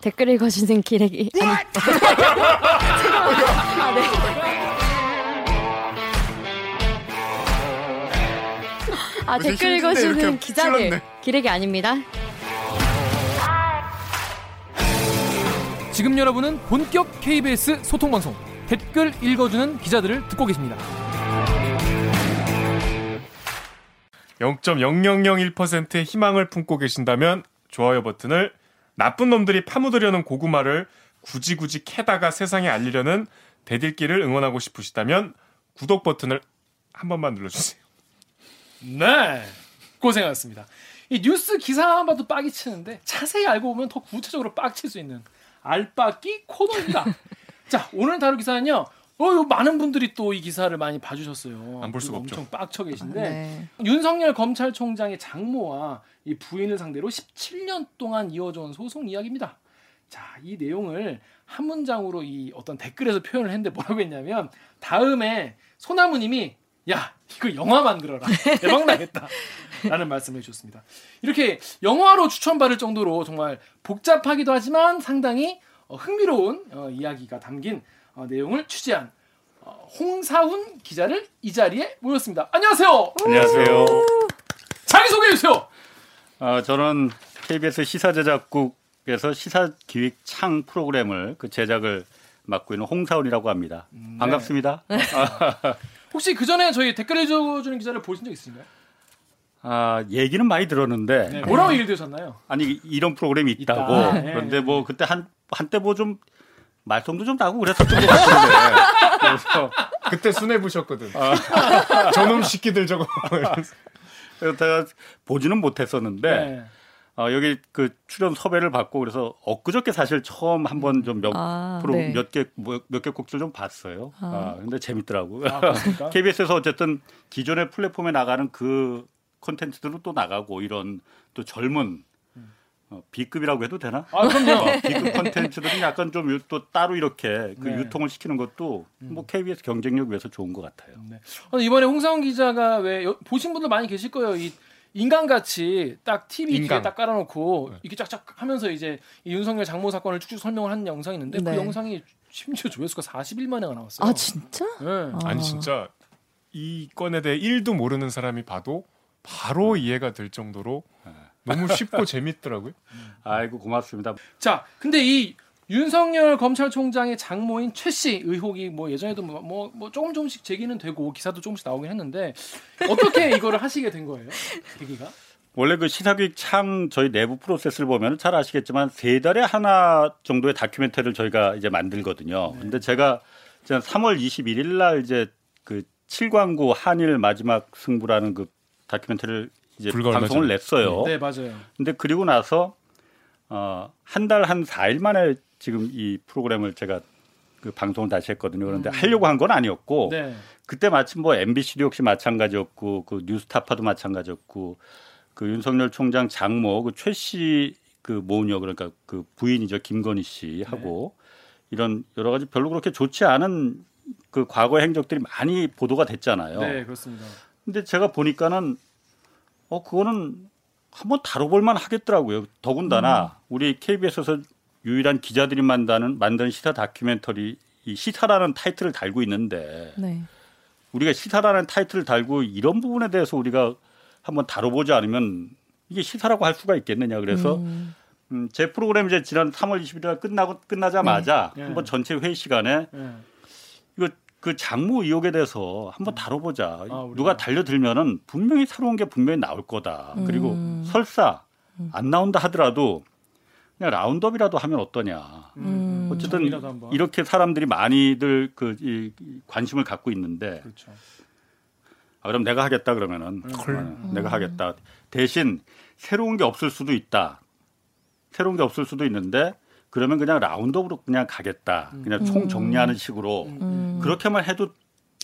댓글 읽어주는 기레기 아니 아, 네. 아 댓글 읽어주는 기자들. 기레기 아닙니다. 지금 여러분은 본격 KBS 소통 방송 댓글 읽어주는 기자들을 듣고 계십니다. 0.0001%의 희망을 품고 계신다면 좋아요 버튼을 나쁜 놈들이 파묻으려는 고구마를 굳이 굳이 캐다가 세상에 알리려는 대들기를 응원하고 싶으시다면 구독 버튼을 한 번만 눌러주세요. 네. 고생하셨습니다. 이 뉴스 기사만 봐도 빡이 치는데 자세히 알고 보면 더 구체적으로 빡칠 수 있는 알빡기 코너입니다. 자, 오늘 다룰 기사는요. 어, 많은 분들이 또 이 기사를 많이 봐주셨어요. 안 볼 수가 엄청 없죠. 빡쳐 계신데 네. 윤석열 검찰총장의 장모와 이 부인을 상대로 17년 동안 이어져 온 소송 이야기입니다. 자, 이 내용을 한 문장으로 이 어떤 댓글에서 표현을 했는데 뭐라고 했냐면 다음에 소나무님이 야 이거 영화 만들어라 대박 나겠다 라는 말씀을 해주셨습니다. 이렇게 영화로 추천받을 정도로 정말 복잡하기도 하지만 상당히 어, 흥미로운 어, 이야기가 담긴 어, 내용을 취재한 어, 홍사훈 기자를 이 자리에 모였습니다. 안녕하세요. 안녕하세요. 자기 소개해 주세요. 어, 저는 KBS 시사제작국에서 시사기획창 프로그램을 그 제작을 맡고 있는 홍사원이라고 합니다. 네. 반갑습니다. 혹시 그 전에 저희 댓글 해주는 기자를 보신 적 있으신가요? 아, 얘기는 많이 들었는데 네, 뭐라고 얘기 들으셨나요? 아니 이런 프로그램이 있다고 있다. 네. 그런데 뭐 그때 한 한때 뭐 좀 말썽도 좀 나고 그랬었던 것 같은데 그래서 그때 순회 부셨거든. 저놈 시키들 저거. 그래서 제가 보지는 못했었는데 네. 어, 여기 그 출연 섭외를 받고 그래서 엊그저께 사실 처음 한번 좀몇 아, 프로 네. 몇개 몇개 곡들 좀 봤어요. 아, 근데 재밌더라고요. 아? KBS에서 어쨌든 기존의 플랫폼에 나가는 그 콘텐츠들은 또 나가고 이런 또 젊은 어, B급이라고 해도 되나? 아, 그럼요. 어, B급 콘텐츠들은 약간 좀 또 따로 이렇게 그 네. 유통을 시키는 것도 뭐 KBS 경쟁력 위해서 좋은 것 같아요. 네. 어, 이번에 홍사훈 기자가 왜 여- 보신 분들 많이 계실 거예요. 이 인간같이 딱 TV 뒤에 인간. 딱 깔아놓고 이렇게 쫙쫙 하면서 이제 이 윤석열 장모 사건을 쭉쭉 설명을 한 영상이 있는데 네. 그 영상이 심지어 조회수가 41만 회가 나왔어요. 아 진짜? 네. 아 니 진짜 이 건에 대해 1도 모르는 사람이 봐도 바로 이해가 될 정도로 너무 쉽고 재밌더라고요. 아이고 고맙습니다. 자, 근데 이 윤석열 검찰총장의 장모인 최 씨 의혹이 뭐 예전에도 뭐, 뭐, 뭐 조금 조금씩 제기는 되고 기사도 조금씩 나오긴 했는데 어떻게 이거를 하시게 된 거예요? 계기가? 원래 그 시사기획 창 저희 내부 프로세스를 보면 잘 아시겠지만 세 달에 하나 정도의 다큐멘터리를 저희가 이제 만들거든요. 네. 근데 제가 이제 3월 21일 날 이제 그 7광구 한일 마지막 승부라는 그 다큐멘터리를 이제 방송을. 냈어요. 네, 맞아요. 근데 그리고 나서 어, 한 달한 4일 만에 지금 이 프로그램을 제가 그 방송을 다시 했거든요. 그런데 하려고 한 건 아니었고 음. 네. 그때 마침 뭐 MBC도 역시 마찬가지였고 그 뉴스타파도 마찬가지였고 그 윤석열 총장 장모 그 최씨 그 모녀 그러니까 그 부인이죠 김건희 씨하고 이런 여러 가지 별로 그렇게 좋지 않은 그 과거의 행적들이 많이 보도가 됐잖아요. 네, 그렇습니다. 근데 제가 보니까는 어 그거는 한번 다뤄볼 만 하겠더라고요. 더군다나 우리 KBS에서 유일한 기자들이 만드는 만드는 시사 다큐멘터리 이 시사라는 타이틀을 달고 있는데 네. 우리가 시사라는 타이틀을 달고 이런 부분에 대해서 우리가 한번 다뤄보지 않으면 이게 시사라고 할 수가 있겠느냐 그래서 음, 음, 제 프로그램 이제 지난 3월 20일 날 끝나고 끝나자마자 네. 한번 전체 회의 시간에 네. 이거 그 장모 의혹에 대해서 한번 다뤄보자. 아. 누가 달려들면은 분명히 새로운 게 분명히 나올 거다. 그리고 음. 설사 안 나온다 하더라도 그냥 라운드업이라도 하면 어떠냐. 음. 어쨌든 정리라도 한번. 이렇게 사람들이 많이들 그 이, 관심을 갖고 있는데 그렇죠. 아, 그럼 내가 하겠다 그러면은 어, 내가 하겠다. 대신 새로운 게 없을 수도 있다. 새로운 게 없을 수도 있는데 그러면 그냥 라운드업으로 그냥 가겠다. 그냥 총 정리하는 식으로 음. 그렇게만 해도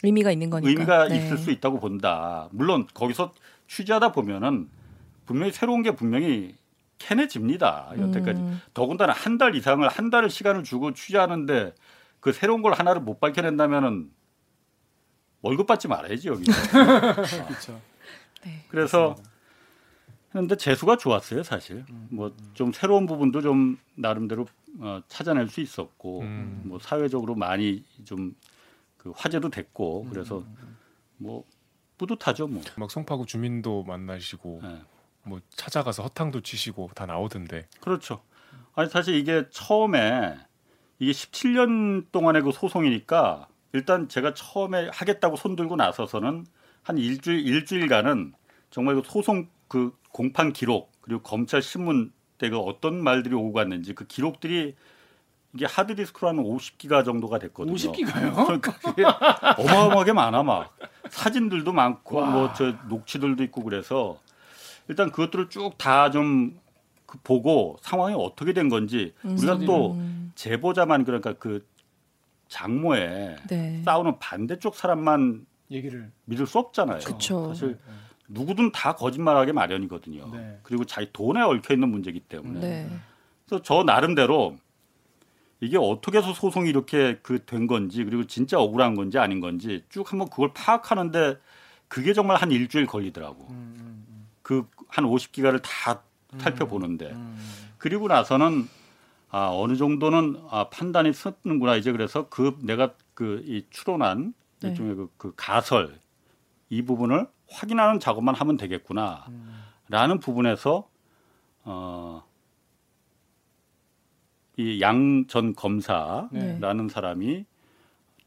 의미가 있는 거니까. 의미가 네. 있을 수 있다고 본다. 물론 거기서 취재하다 보면은 분명히 새로운 게 분명히 캐내집니다. 여태까지 음. 더군다나 한 달 이상을 한 달을 시간을 주고 취재하는데 그 새로운 걸 하나를 못 밝혀낸다면은 월급 받지 말아야지 여기. 그렇죠. 네. 그래서 근데 재수가 좋았어요, 사실. 뭐좀 새로운 부분도 좀 나름대로 어, 찾아낼 수 있었고, 음. 뭐 사회적으로 많이 좀 그 화제도 됐고, 그래서 뭐 뿌듯하죠, 뭐. 막 송파구 주민도 만나시고 예. 뭐 찾아가서 허탕도 치시고 다 나오던데. 그렇죠. 아니 사실 이게 처음에 이게 17년 동안의 그 소송이니까 일단 제가 처음에 하겠다고 손 들고 나서서는 한 일주일 일주일간은 정말 그 소송 그 공판 기록 그리고 검찰 신문 때 그 어떤 말들이 오고 갔는지 그 기록들이 이게 하드디스크로 한 50기가 정도가 됐거든요. 50기가요? 그러니까 어마어마하게 많아 막 사진들도 많고 와. 뭐저 녹취들도 있고 그래서 일단 그것들을 쭉 다좀 그 보고 상황이 어떻게 된 건지 우리가 또 음. 제보자만 그러니까 그 장모에 네. 싸우는 반대쪽 사람만 얘기를. 믿을 수 없잖아요. 그쵸. 사실 누구든 다 거짓말하게 마련이거든요. 네. 그리고 자기 돈에 얽혀 있는 문제이기 때문에. 네. 그래서 저 나름대로 이게 어떻게 해서 소송이 이렇게 그 된 건지 그리고 진짜 억울한 건지 아닌 건지 쭉 한번 그걸 파악하는데 그게 정말 한 일주일 걸리더라고. 음, 그한 50기가를 다 살펴보는데 음. 그리고 나서는 아 어느 정도는 아 판단이 서는구나 이제 그래서 그 내가 그 이 추론한 네. 일종의 그, 그 가설 이 부분을 확인하는 작업만 하면 되겠구나라는 음. 부분에서 어. 이 양 전 검사라는 네. 사람이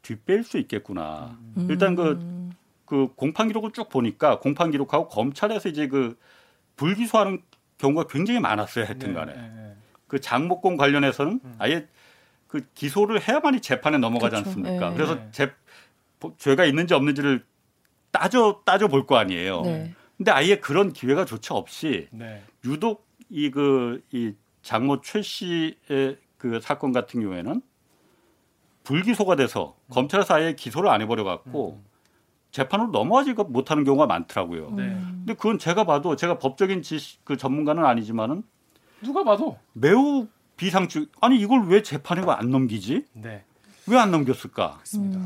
뒷뺄 수 있겠구나. 음. 일단 그, 그 공판 기록을 쭉 보니까 공판 기록하고 검찰에서 이제 그 불기소하는 경우가 굉장히 많았어요. 하여튼 간에. 네, 네, 그 장목공 관련해서는 아예 그 기소를 해야만이 재판에 넘어가지 그렇죠. 않습니까? 네. 그래서 네. 재, 보- 죄가 있는지 없는지를 따져 따져 볼 거 아니에요. 네. 근데 아예 그런 기회가 조차 없이 네. 유독 이그이 장모 최 씨의 그 사건 같은 경우에는 불기소가 돼서 검찰에서 아예 기소를 안 해버려 갖고 재판으로 넘어가지 못하는 경우가 많더라고요. 네. 근데 그건 제가 봐도 제가 법적인 지식 그 전문가는 아니지만은 누가 봐도. 매우 비상적 아니 이걸 왜 재판에 안 넘기지? 네. 왜 안 넘겼을까? 맞습니다.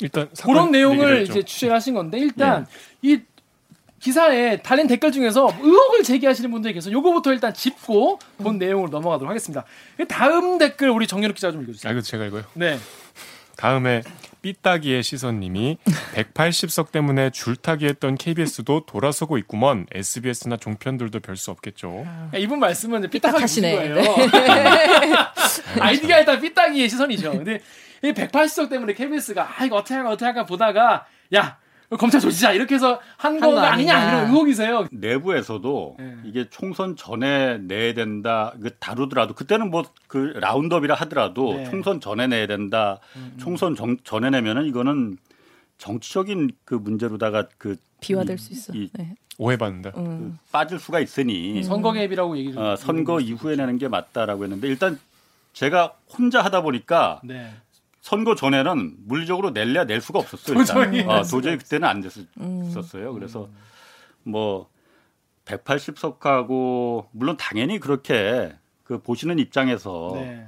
일단 사건 그런 내용을. 이제 취재를 하신 건데 일단 이 기사에 달린 댓글 중에서 의혹을 제기하시는 분들이 계서 요거부터 일단 짚고 본 내용으로 넘어가도록 하겠습니다. 다음 댓글 우리 정연욱 기자 좀 읽어주세요. 아 이거 제가 이거요. 네. 다음에 삐딱이의 시선님이 180석 때문에 줄타기 했던 KBS도 돌아서고 있구먼. SBS나 종편들도 별 수 없겠죠. 야, 이분 말씀은 삐딱하시네. 거예요. 아이디가 일단 삐딱이의 시선이죠. 근데 이 180석 때문에 KBS가 아 이거 어떻게 할까 어떻게 할까 보다가 야 검찰 조지자 이렇게 해서 한한거거 아니냐 아니냐. 이런 의혹이세요. 내부에서도 네. 이게 총선 전에 내야 된다. 그 다루더라도 그때는 뭐 그 라운드업이라 하더라도 네. 총선 전에 내야 된다. 총선 정, 전에 내면은 이거는 정치적인 그 문제로다가 그 비화될 이- 수 있어. 이- 네. 오해받는다. 음. 빠질 수가 있으니 선거 개입이라고 얘기 좀. 어, 선거 이후에 내는 게 맞다라고 했는데 일단 제가 혼자 하다 보니까 네. 선거 전에는 물리적으로 낼래야 낼 수가 없었어요. 도저히 어, 도저히 그때는 안 음. 됐었어요. 그래서 뭐 180석하고 물론 당연히 그렇게 그 보시는 입장에서 네.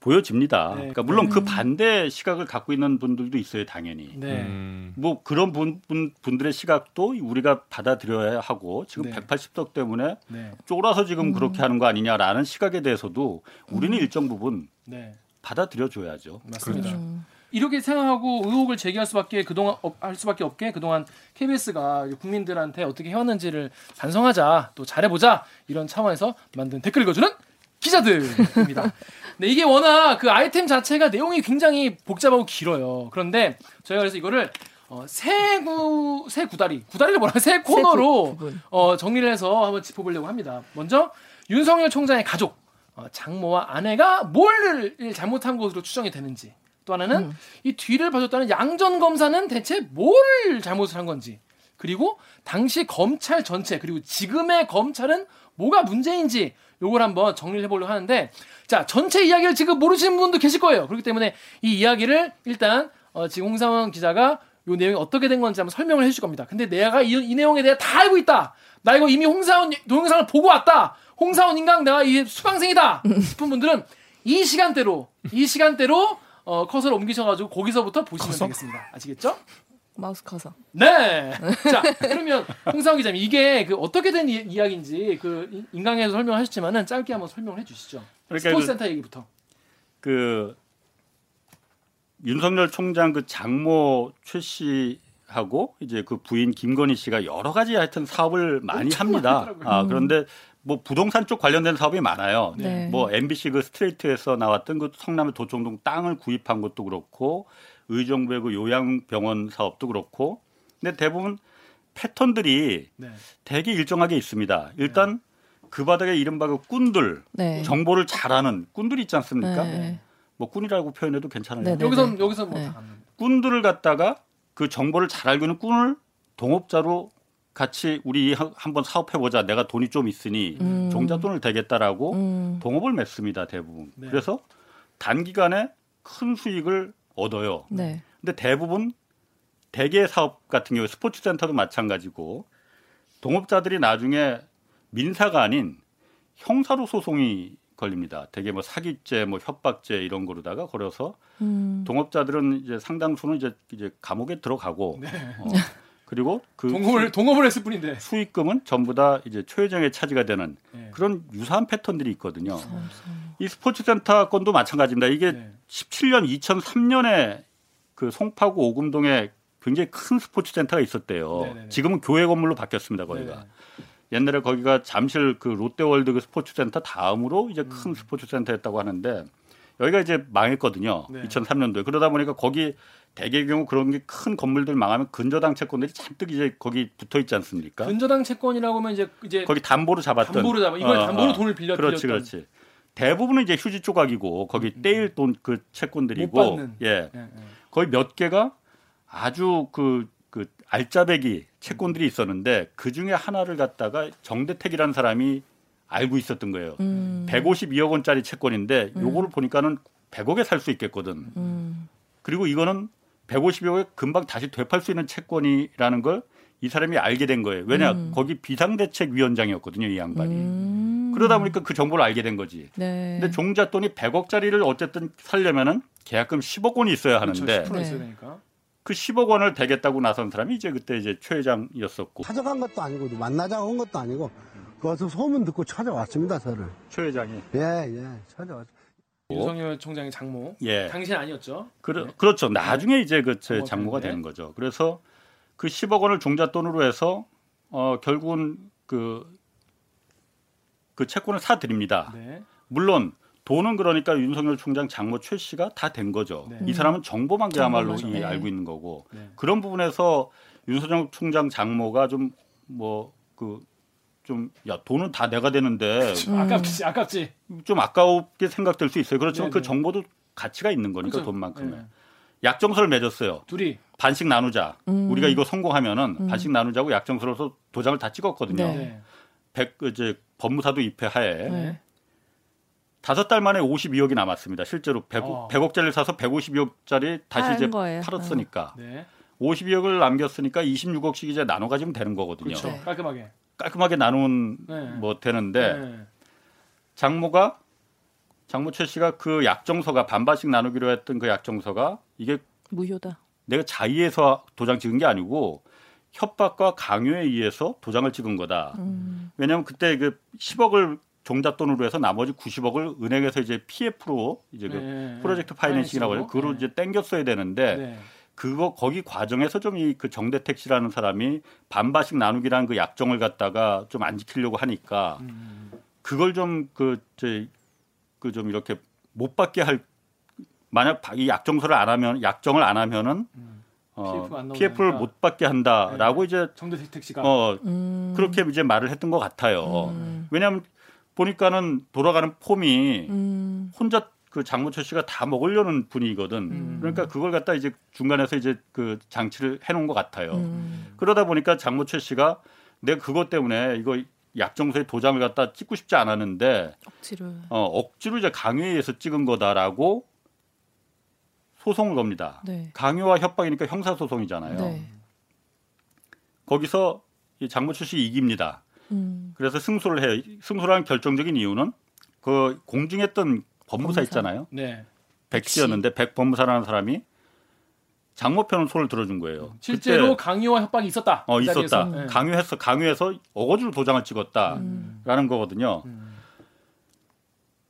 보여집니다. 네. 그러니까 물론 그 반대 시각을 갖고 있는 분들도 있어요, 당연히. 네. 음, 뭐 그런 분, 분 분들의 시각도 우리가 받아들여야 하고 지금 네. 180석 때문에 네. 쫄아서 지금 그렇게 하는 거 아니냐라는 시각에 대해서도 우리는 일정 부분 네. 받아들여 줘야죠. 맞습니다. 음. 이렇게 생각하고 의혹을 제기할 수밖에 그동안 없- 할 수밖에 없게 그동안 KBS가 국민들한테 어떻게 해왔는지를 반성하자 또 잘해보자 이런 차원에서 만든 댓글 읽어주는 기자들입니다. 네, 이게 워낙 그 아이템 자체가 내용이 굉장히 복잡하고 길어요. 그런데 저희가 그래서 이거를 어, 세구 세 구다리 구다리를 뭐라 세 코너로 구분. 어, 정리를 해서 한번 짚어보려고 합니다. 먼저 윤석열 총장의 가족 어, 장모와 아내가 뭘 잘못한 것으로 추정이 되는지 또 하나는 음. 이 뒤를 봐줬다는 양전 검사는 대체 뭘 잘못을 한 건지 그리고 당시 검찰 전체 그리고 지금의 검찰은 뭐가 문제인지 요걸 한번 정리를 해보려고 하는데 자 전체 이야기를 지금 모르시는 분도 계실 거예요. 그렇기 때문에 이 이야기를 일단 어, 지금 홍상원 기자가 요 내용이 어떻게 된 건지 한번 설명을 해줄 겁니다. 근데 내가 이, 이 내용에 대해 다 알고 있다. 나 이거 이미 홍사훈 동영상을 보고 왔다 홍사훈 인강 내가 이 수강생이다 싶은 분들은 이 시간대로 이 시간대로 어, 커서를 옮기셔가지고 거기서부터 보시면 커서? 되겠습니다 아시겠죠? 마우스 커서. 네. 자, 그러면 홍사훈 기자님 이게 그 어떻게 된 이, 이야기인지 그 인- 인강에서 설명하셨지만은 짧게 한번 설명을 해주시죠. 그러니까 스포츠 센터 얘기부터. 그 윤석열 총장 그 장모 최 씨하고 이제 그 부인 김건희 씨가 여러 가지 하여튼 사업을 많이 합니다. 많더라고요. 아, 그런데 뭐 부동산 쪽 관련된 사업이 많아요. 네. 뭐 MBC 그 스트레이트에서 나왔던 그 성남의 도청동 땅을 구입한 것도 그렇고 의정부의 그 요양병원 사업도 그렇고 근데 대부분 패턴들이 네. 되게 일정하게 있습니다. 일단 그 바닥에 이른바 그 꾼들 네. 정보를 잘하는 꾼들 있지 않습니까? 네. 뭐 꾼이라고 표현해도 괜찮아요. 네, 네. 여기서 여기서 뭐 네. 꾼들을 갖다가 그 정보를 잘 알고 있는 꾼을 동업자로 같이 우리 한- 한번 사업해 보자. 내가 돈이 좀 있으니 음. 종잣돈을 대겠다라고 음. 동업을 맺습니다. 대부분. 네. 그래서 단기간에 큰 수익을 얻어요. 네. 근데 대부분 대개 사업 같은 경우에 스포츠 센터도 마찬가지고 동업자들이 나중에 민사가 아닌 형사로 소송이 걸립니다. 대개 뭐 사기죄, 뭐 협박죄 이런 거로다가 걸어서 음. 동업자들은 이제 상당수는 이제 이제 감옥에 들어가고 네. 어, 그리고 그 동업을 동업을 했을 뿐인데. 수, 익금은 전부 다 이제 최 회장의 차지가 되는 네. 그런 유사한 패턴들이 있거든요. 무서워. 이 스포츠 센터 건도 마찬가지입니다. 이게 네. 17년 2003년에 그 송파구 오금동에 굉장히 큰 스포츠 센터가 있었대요. 네네네. 지금은 교회 건물로 바뀌었습니다. 거기가. 네. 옛날에 거기가 잠실 그 롯데월드 그 스포츠 센터 다음으로 이제 음. 큰 스포츠 센터였다고 하는데 여기가 이제 망했거든요. 네. 2003년도에. 그러다 보니까 거기 대개 경우 그런 게 큰 건물들 망하면 근저당 채권들이 잔뜩 이제 거기 붙어 있지 않습니까? 근저당 채권이라고 하면 이제 이제 거기 담보로 잡았던 담보로 잡아 이걸 어, 담보로 어. 돈을 빌려 그렇지 빌렸던. 그렇지. 대부분은 이제 휴지 조각이고 거기 떼일 돈 그 채권들이고 못 받는. 예. 예, 예. 거의 몇 개가 아주 그, 그 알짜배기 채권들이 있었는데 그 중에 하나를 갖다가 정대택이라는 사람이 알고 있었던 거예요. 음. 152억 원짜리 채권인데 요거를 보니까는 100억에 살 수 있겠거든. 음. 그리고 이거는 150억에 금방 다시 되팔 수 있는 채권이라는 걸 이 사람이 알게 된 거예요. 왜냐? 음. 거기 비상대책위원장이었거든요, 이 양반이. 음. 그러다 보니까 그 정보를 알게 된 거지. 네. 근데 종잣돈이 100억짜리를 어쨌든 살려면은 계약금 10억 원이 있어야 그렇죠. 하는데 10% 있어야 네. 되니까. 그 10억 원을 대겠다고 나선 사람이 이제 그때 이제 최 회장이었었고 찾아간 것도 아니고 만나자고 한 것도 아니고 거기서 소문 듣고 찾아왔습니다 저를 최 회장이 예예 찾아왔 윤석열 총장의 장모. 예 당신 아니었죠? 그러, 그렇죠 나중에 이제 그 제 장모가. 되는 거죠 그래서 그 10억 원을 종잣돈으로 해서 어 결국은 그그 채권을 사 드립니다 네. 물론 돈은 그러니까 윤석열 총장 장모 최 씨가 다 된 거죠 네. 이 사람은 정보만 그야말로 이 네. 알고 있는 거고 네. 그런 부분에서 윤석열 총장 장모가 좀 뭐그 좀 야 돈은 다 내가 되는데 음. 아깝지, 아깝지. 좀 아까우게 생각될 수 있어요. 그렇지만 네네. 그 정보도 가치가 있는 거니까 그렇죠. 돈만큼은. 네. 약정서를 맺었어요. 둘이. 반씩 나누자. 음. 우리가 이거 성공하면은 음. 반씩 나누자고 약정서로서 도장을 다 찍었거든요. 네. 네. 백 이제 법무사도 입회하에 네. 다섯 달 만에 52억이 남았습니다. 실제로 100, 어. 100억짜리를 사서 152억짜리 다시 판 이제 거예요. 팔았으니까 네. 52억을 남겼으니까 26억씩 이제 나눠 가지면 되는 거거든요. 그렇죠. 네. 깔끔하게. 깔끔하게 나누면 네. 뭐 되는데 네. 장모가 장모 최 씨가 그 약정서가 반반씩 나누기로 했던 그 약정서가 이게 무효다. 내가 자의해서 도장 찍은 게 아니고 협박과 강요에 의해서 도장을 찍은 거다. 음. 왜냐하면 그때 그 10억을 종잣돈으로 해서 나머지 90억을 은행에서 이제 PF로 이제 그 네. 프로젝트 파이낸싱이라고 해요. 그거로 네. 이제 땡겼어야 되는데 네. 그거 거기 과정에서 좀 이 그 정대택 씨라는 사람이 반반씩 나누기라는 그 약정을 갖다가 좀 안 지키려고 하니까 음. 그걸 좀그그좀 이렇게 못 받게 할 만약 이 약정서를 안 하면 약정을 안 하면은 음. 어, PF. PF를 못 받게 한다라고 이제 정대택 씨가 어 음. 그렇게 이제 말을 했던 것 같아요. 음. 왜냐하면 보니까는 돌아가는 폼이 음. 혼자 그 장모철 씨가 다 먹으려는 분이거든. 음. 그러니까 그걸 갖다 이제 중간에서 이제 그 장치를 해놓은 것 같아요. 음. 그러다 보니까 장모철 씨가 내가 그것 때문에 이거 약정서에 도장을 갖다 찍고 싶지 않았는데 억지로. 어, 억지로 이제 강요에 의해서 찍은 거다라고 소송을 겁니다. 네. 강요와 협박이니까 형사 소송이잖아요. 네. 거기서 이 장모철 씨 이깁니다. 음. 그래서 승소를 해요. 승소라는 결정적인 이유는 그 공증했던 법무사 법무사. 있잖아요. 네. 백 씨였는데 백 법무사라는 사람이 장모 편은 손을 들어준 거예요. 실제로 그때, 강요와 협박이 있었다. 어그 있었다. 네. 강요했어. 강요해서 어거지로 도장을 찍었다라는 음. 거거든요. 음.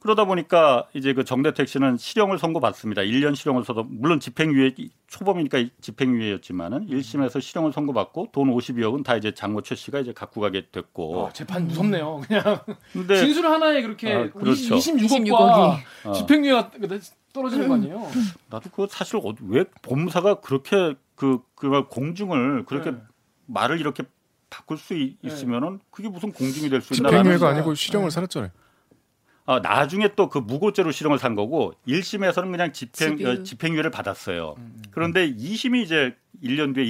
그러다 보니까 이제 그 정대택 씨는 실형을 선고받습니다. 1년 실형을 서도 물론 집행유예 초범이니까 집행유예였지만은 1심에서 실형을 선고받고 돈 52억은 다 이제 장모 최 씨가 이제 갖고 가게 됐고. 아, 재판 무섭네요. 그냥 근데 진술 하나에 그렇게 아, 그렇죠. 26억과 26억이. 어. 집행유예가 떨어지는 거 아니에요? 나도 그 사실 어- 왜 법무사가 그렇게 그, 그 공증을 그렇게 네. 말을 이렇게 바꿀 수 있, 네. 있으면은 그게 무슨 공증이 될 수 있나라는 집행유예가 아니고 실형을 살았잖아요. 아, 나중에 또 그 무고죄로 실형을 산 거고 1심에서는 그냥 집행. 어, 집행유예를 받았어요. 음. 그런데 2심이 이제 1년 뒤에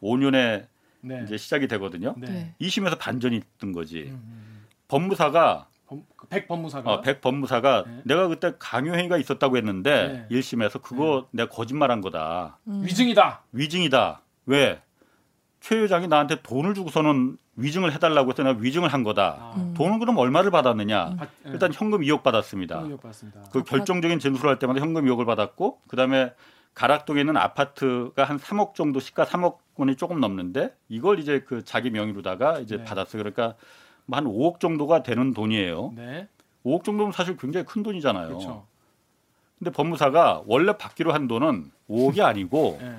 2005년에 네. 이제 시작이 되거든요. 네. 네. 2심에서 반전이 뜬 거지. 음, 음. 법무사가 법- 그백 법무사가 어, 백 법무사가 네. 내가 그때 강요 행위가 있었다고 했는데 네. 1심에서 그거 내가 거짓말한 거다. 음. 위증이다. 위증이다. 왜? 최 회장이 나한테 돈을 주고서는 위증을 해달라고 해서 내가 위증을 한 거다. 아, 음. 돈은 그럼 얼마를 받았느냐? 받- 예. 일단 현금 2억 받았습니다. 통역 받았습니다. 그 결정적인 진술을 할 때마다 현금 2억을 받았고 그다음에 가락동에 있는 아파트가 한 3억 정도 시가 3억 원이 조금 넘는데 이걸 이제 그 자기 명의로다가 이제 네. 받았어요. 그러니까 뭐 한 5억 정도가 되는 돈이에요. 네. 5억 정도면 사실 굉장히 큰 돈이잖아요. 그렇죠. 근데 법무사가 원래 받기로 한 돈은 5억이 아니고 예.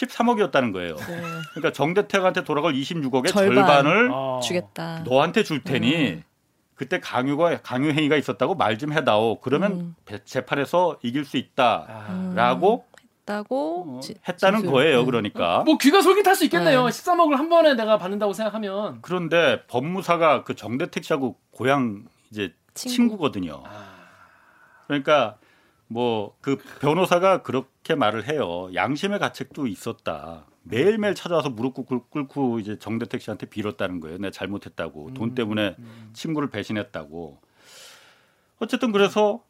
13억이었다는 거예요. 네. 그러니까 정대택한테 돌아갈 26억의 절반. 절반 을 아. 주겠다. 너한테 줄 테니 음. 그때 강요가 강요 행위가 있었다고 말 좀 해다오. 그러면 음. 배- 재판에서 이길 수 있다라고 아. 음. 했다고 어, 지- 했다는 진술. 거예요. 음. 그러니까. 뭐 귀가 솔깃할 수 있겠네요. 네. 13억을 한 번에 내가 받는다고 생각하면 그런데 법무사가 그 정대택 씨하고 고향 이제 친구. 친구. 거든요 아. 그러니까 뭐 그 변호사가 그렇게 말을 해요. 양심의 가책도 있었다. 매일매일 찾아와서 무릎 꿇고, 꿇고 이제 정대택 씨한테 빌었다는 거예요. 내가 잘못했다고. 돈 때문에 음. 친구를 배신했다고. 어쨌든 그래서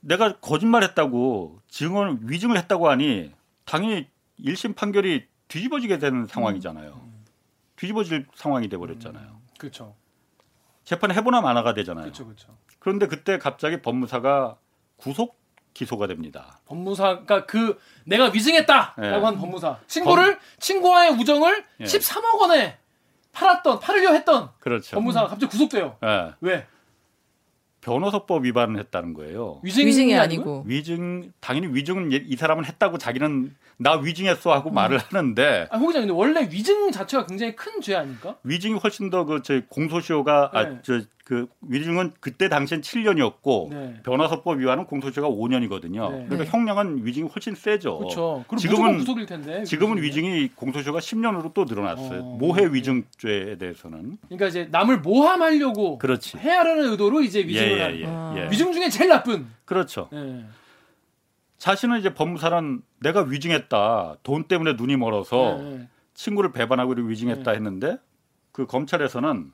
내가 거짓말했다고 증언 위증을 했다고 하니 당연히 1심 판결이 뒤집어지게 되는 상황이잖아요. 뒤집어질 상황이 돼 버렸잖아요. 그렇죠. 재판 해보나 마나가 되잖아요. 그렇죠. 그렇죠. 그런데 그때 갑자기 법무사가 구속 기소가 됩니다. 법무사가 그 내가 위증했다라고 예. 한 법무사 친구를 친구와의 우정을 예. 13억 원에 팔았던 팔으려 했던 그렇죠. 법무사가 갑자기 구속돼요. 예. 왜? 변호사법 위반을 했다는 거예요. 위증이, 위증이 아니고 위증 당연히 위증은 이 사람은 했다고 자기는 나 위증했어 하고 말을 하는데 아, 호기자 근데 원래 위증 자체가 굉장히 큰 죄 아닙니까? 위증이 훨씬 더 그저 공소시효가 네. 아저 그 위증은 그때 당시엔 7년이었고 네. 변호사법 위반은 공소시효가 5년이거든요. 네. 그러니까 네. 형량은 위증이 훨씬 세죠. 그렇죠. 지금은- 텐데. 지금은 위증이. 위증이 공소시효가 10년으로 또 늘어났어요. 어, 모해 네. 위증죄에 대해서는 그러니까 이제 남을 모함하려고 그렇지. 해하려는 의도로 이제 위증을 예, 예, 예, 아. 예. 위증 중에 제일 나쁜. 그렇죠. 예. 자신은 이제 법무사는 내가 위증했다. 돈 때문에 눈이 멀어서 예, 예. 친구를 배반하고 위증했다 네. 했는데 그 검찰에서는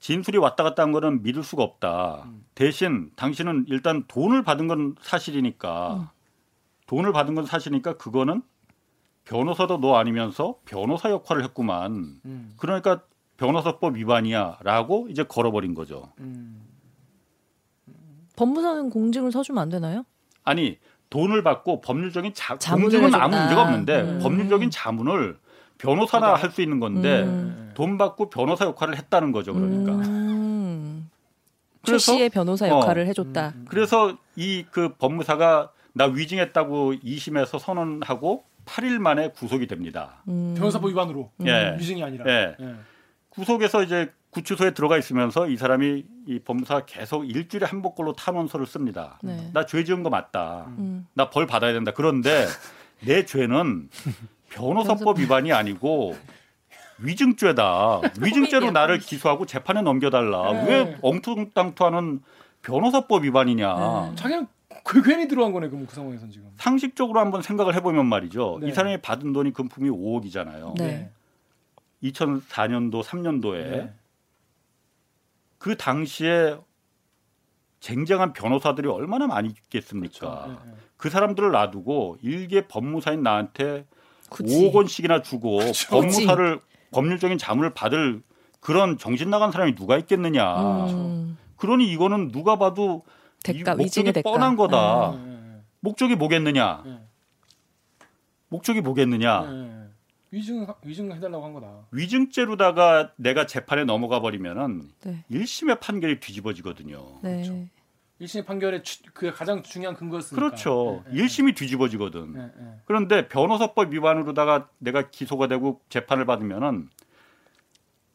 진술이 왔다 갔다 한 거는 믿을 수가 없다. 음. 대신 당신은 일단 돈을 받은 건 사실이니까 음. 돈을 받은 건 사실이니까 그거는 변호사도 너 아니면서 변호사 역할을 했구만. 음, 그러니까 변호사법 위반이야라고 이제 걸어버린 거죠. 음. 법무사는 공증을 서주면 안 되나요? 아니 돈을 받고 법률적인 자, 자문을 공증은 아무. 문제가 없는데 음. 법률적인 자문을 변호사나. 할 수 있는 건데 음. 돈 받고 변호사 역할을 했다는 거죠. 그러니까. 음. 최 그래서- 씨의 변호사 어. 역할을 해줬다. 음. 그래서 이 그 법무사가 나 위증했다고 2심에서 선언하고 8일 만에 구속이 됩니다. 음. 변호사법 위반으로 예. 위증이 아니라. 예. 예. 구속에서 이제 구치소에 들어가 있으면서 이 사람이 이 법무사가 계속 일주일에 한 번꼴로 탄원서를 씁니다. 네. 나죄 지은 거 맞다. 음. 나벌 받아야 된다. 그런데 내 죄는 변호사법 위반이 아니고 위증죄다. 위증죄로 나를. 기소하고 재판에 넘겨달라. 네. 왜 엉뚱땅투하는 변호사법 위반이냐. 네. 자기는 그 괜히 들어간 거네 그럼 그 상황에선 지금. 상식적으로 한번 생각을 해보면 말이죠. 네. 이 사람이 받은 돈이 금품이 5억이잖아요. 네. 2004년도, 3년도에 네. 그 당시에 쟁쟁한 변호사들이 얼마나 많이 있겠습니까? 그렇죠. 예, 예. 그 사람들을 놔두고 일개 법무사인 나한테 굳이. 5억 원씩이나 주고 법무사를 법률적인 자문을 받을 그런 정신 나간 사람이 누가 있겠느냐. 음. 그러니 이거는 누가 봐도 대가 이 목적이 대가. 뻔한 거다. 예, 목적이 뭐겠느냐? 예. 목적이 뭐겠느냐? 네. 위증 위증 해달라고 한 거다. 위증죄로다가 내가 재판에 넘어가 버리면은 네. 1심의 판결이 뒤집어지거든요. 네. 그렇죠. 1심 판결의 주- 그 가장 중요한 근거였으니까. 그렇죠. 네, 네, 1심이 뒤집어지거든. 네, 네. 그런데 변호사법 위반으로다가 내가 기소가 되고 재판을 받으면은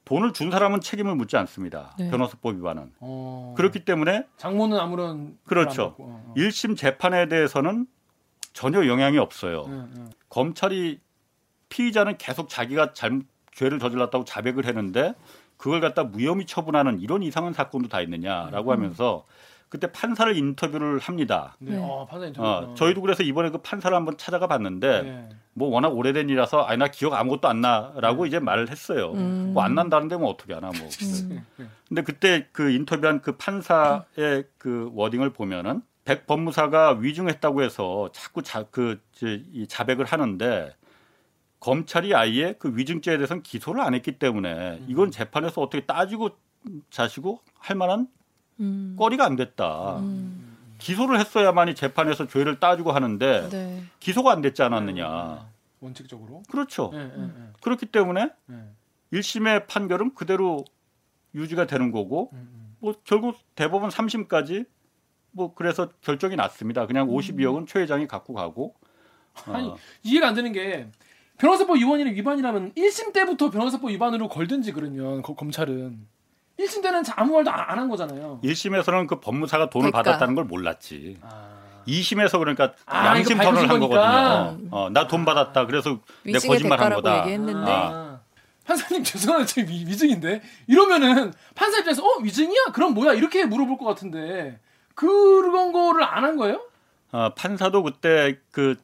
돈을 준 사람은 책임을 묻지 않습니다. 네. 변호사법 위반은. 어. 그렇기 때문에 장모는 아무런 그렇죠. 어, 어. 1심 재판에 대해서는 전혀 영향이 없어요. 네, 네. 검찰이 피의자는 계속 자기가 잘 죄를 저질렀다고 자백을 했는데 그걸 갖다 무혐의 처분하는 이런 이상한 사건도 다 있느냐라고 음. 하면서 그때 판사를 인터뷰를 합니다. 네. 네. 어, 판사 인터뷰. 어, 저희도 그래서 이번에 그 판사를 한번 찾아가 봤는데 네. 뭐 워낙 오래된 일이라서 아니 나 기억 아무것도 안 나라고 이제 말을 했어요. 음. 뭐안 난다는데 뭐 어떻게 하나 뭐. 음. 근데 그때 그 인터뷰한 그 판사의 그 워딩을 보면은 백 법무사가 위증했다고 해서 자꾸 자, 그, 이제 이 자백을 하는데 검찰이 아예 그 위증죄에 대해서는 기소를 안 했기 때문에 이건 재판에서 어떻게 따지고 자시고 할 만한 음. 거리가 안 됐다. 음. 기소를 했어야만이 재판에서 죄를 따지고 하는데 네. 기소가 안 됐지 않았느냐. 원칙적으로. 그렇죠. 네, 네, 네. 그렇기 때문에 네. 1심의 판결은 그대로 유지가 되는 거고 음, 음. 뭐 결국 대법원 3심까지 뭐 그래서 결정이 났습니다. 그냥 52억은 최 회장이 갖고 가고 어, 아니 이해가 안 되는 게 변호사법 위반이나 위반이라면 1심 때부터 변호사법 위반으로 걸든지 그러면 거- 검찰은 1심 때는 아무 말도 안 한 거잖아요. 1심에서는 그 법무사가 돈을 그러니까. 받았다는 걸 몰랐지. 아. 2심에서 그러니까 아, 양심 선언을 한 밝혀진 거니까. 거거든요. 어, 나 돈 받았다. 그래서 내 거짓말한 대가라고 거다. 얘기했는데 아. 판사님 죄송한데 지금 위, 위증인데 이러면은 판사 입장에서 어 위증이야? 그럼 뭐야? 이렇게 물어볼 것 같은데 그런 거를 안 한 거예요? 어, 판사도 그때 그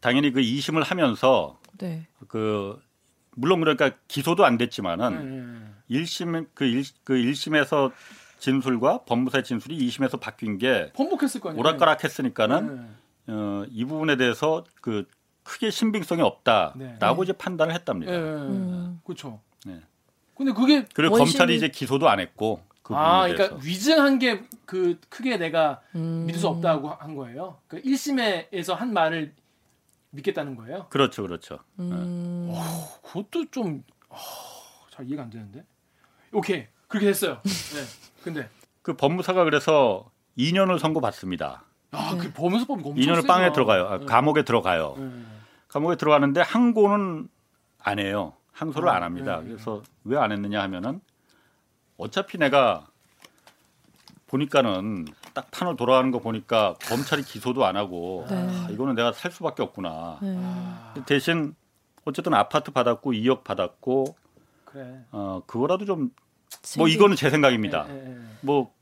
당연히 그 2심을 하면서 네. 그 물론 그러니까 기소도 안 됐지만은 네. 1심 그, 1, 그 1심에서 진술과 법무사의 진술이 2심에서 바뀐 게 번복했을 거 아니에요. 오락가락 했으니까는 네. 어, 이 부분에 대해서 그 크게 신빙성이 없다라고 네. 이제 판단을 했답니다. 네. 음. 그렇죠. 네. 근데 그게 그리고 원심이- 검찰이 이제 기소도 안 했고 그 부분에 아, 대해서. 그러니까 위증한 게 그 크게 내가 음. 믿을 수 없다고 한 거예요. 그 1심에서 한 말을 믿겠다는 거예요. 그렇죠, 그렇죠. 음. 그것도 좀 아, 잘 이해가 안 되는데. 오케이. 그렇게 됐어요. 네. 근데 그 법무사가 그래서 2년을 선고받습니다. 아, 네. 그 법무사법이 엄청 2년을 세구나. 빵에 들어가요. 아, 네. 감옥에 들어가요. 네. 감옥에 들어가는데 항고는 안 해요. 항소를 어, 안 합니다. 네. 그래서 왜 안 했느냐 하면은 어차피 내가 보니까는 딱 판을 돌아가는 거 보니까 검찰이 기소도 안 하고 네. 아, 이거는 내가 살 수밖에 없구나. 네. 아, 대신 어쨌든 아파트 받았고 2억 받았고 그래. 어 그거라도 좀 뭐 이거는 제 생각입니다. 예, 예, 예. 뭐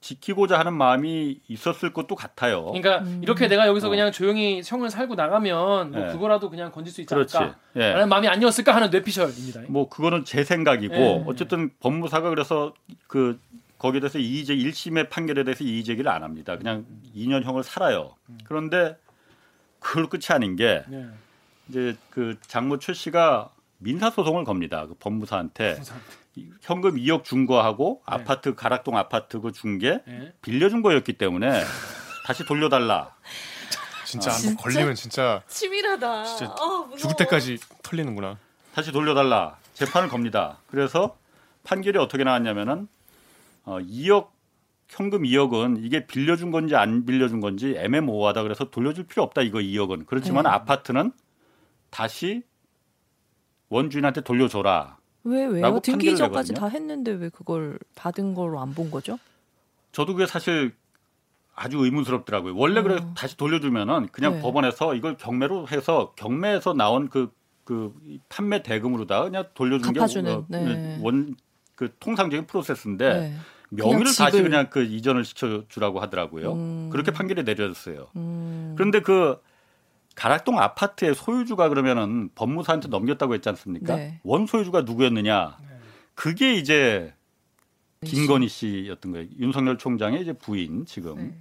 지키고자 하는 마음이 있었을 것도 같아요. 그러니까 음. 이렇게 내가 여기서 어. 그냥 조용히 형을 살고 나가면 뭐 네. 그거라도 그냥 건질 수 있지 그렇지. 않을까? 예. 라는 마음이 아니었을까 하는 뇌피셜입니다. 뭐 그거는 제 생각이고 예. 어쨌든 법무사가 그래서 그 거기에 대해서 이의제 1심의 판결에 대해서 이의 제기를 안 합니다. 그냥 2년형을 살아요. 그런데 그걸 끝이 아닌 게 네. 이제 그 장모 최 씨가 민사 소송을 겁니다. 그 법무사한테 이- 현금 2억 준 거하고 네. 아파트 가락동 아파트 그 준게 예. 빌려준 거였기 때문에 다시 돌려달라. 진짜 한번 진짜? 걸리면 진짜 치밀하다. 진짜 아. 죽을 때까지 털리는구나. 다시 돌려달라 재판을 겁니다. 그래서 판결이 어떻게 나왔냐면은 어, 2억 현금 2억은 이게 빌려준 건지 안 빌려준 건지 애매모호하다 그래서 돌려줄 필요 없다 이거 2억은 그렇지만 네. 아파트는 다시 원주인한테 돌려줘라. 왜 왜요? 등기 내거든요. 다 했는데 왜 그걸 받은 걸로 안 본 거죠? 저도 그게 사실 아주 의문스럽더라고요. 원래 그래 음. 다시 돌려주면은 그냥 네. 법원에서 이걸 경매로 해서 경매에서 나온 그, 그 판매 대금으로 다 그냥 돌려주는 갚아주는, 네. 게원 그 통상적인 프로세스인데 네. 명의를 그냥 다시 그냥 그 이전을 시켜주라고 하더라고요. 음. 그렇게 판결이 내려졌어요. 음. 그런데 그 가락동 아파트의 소유주가 그러면은 법무사한테 넘겼다고 했지 않습니까? 네. 원 소유주가 누구였느냐? 네. 그게 이제 김건희 씨였던 거예요. 윤석열 총장의 이제 부인 지금 네.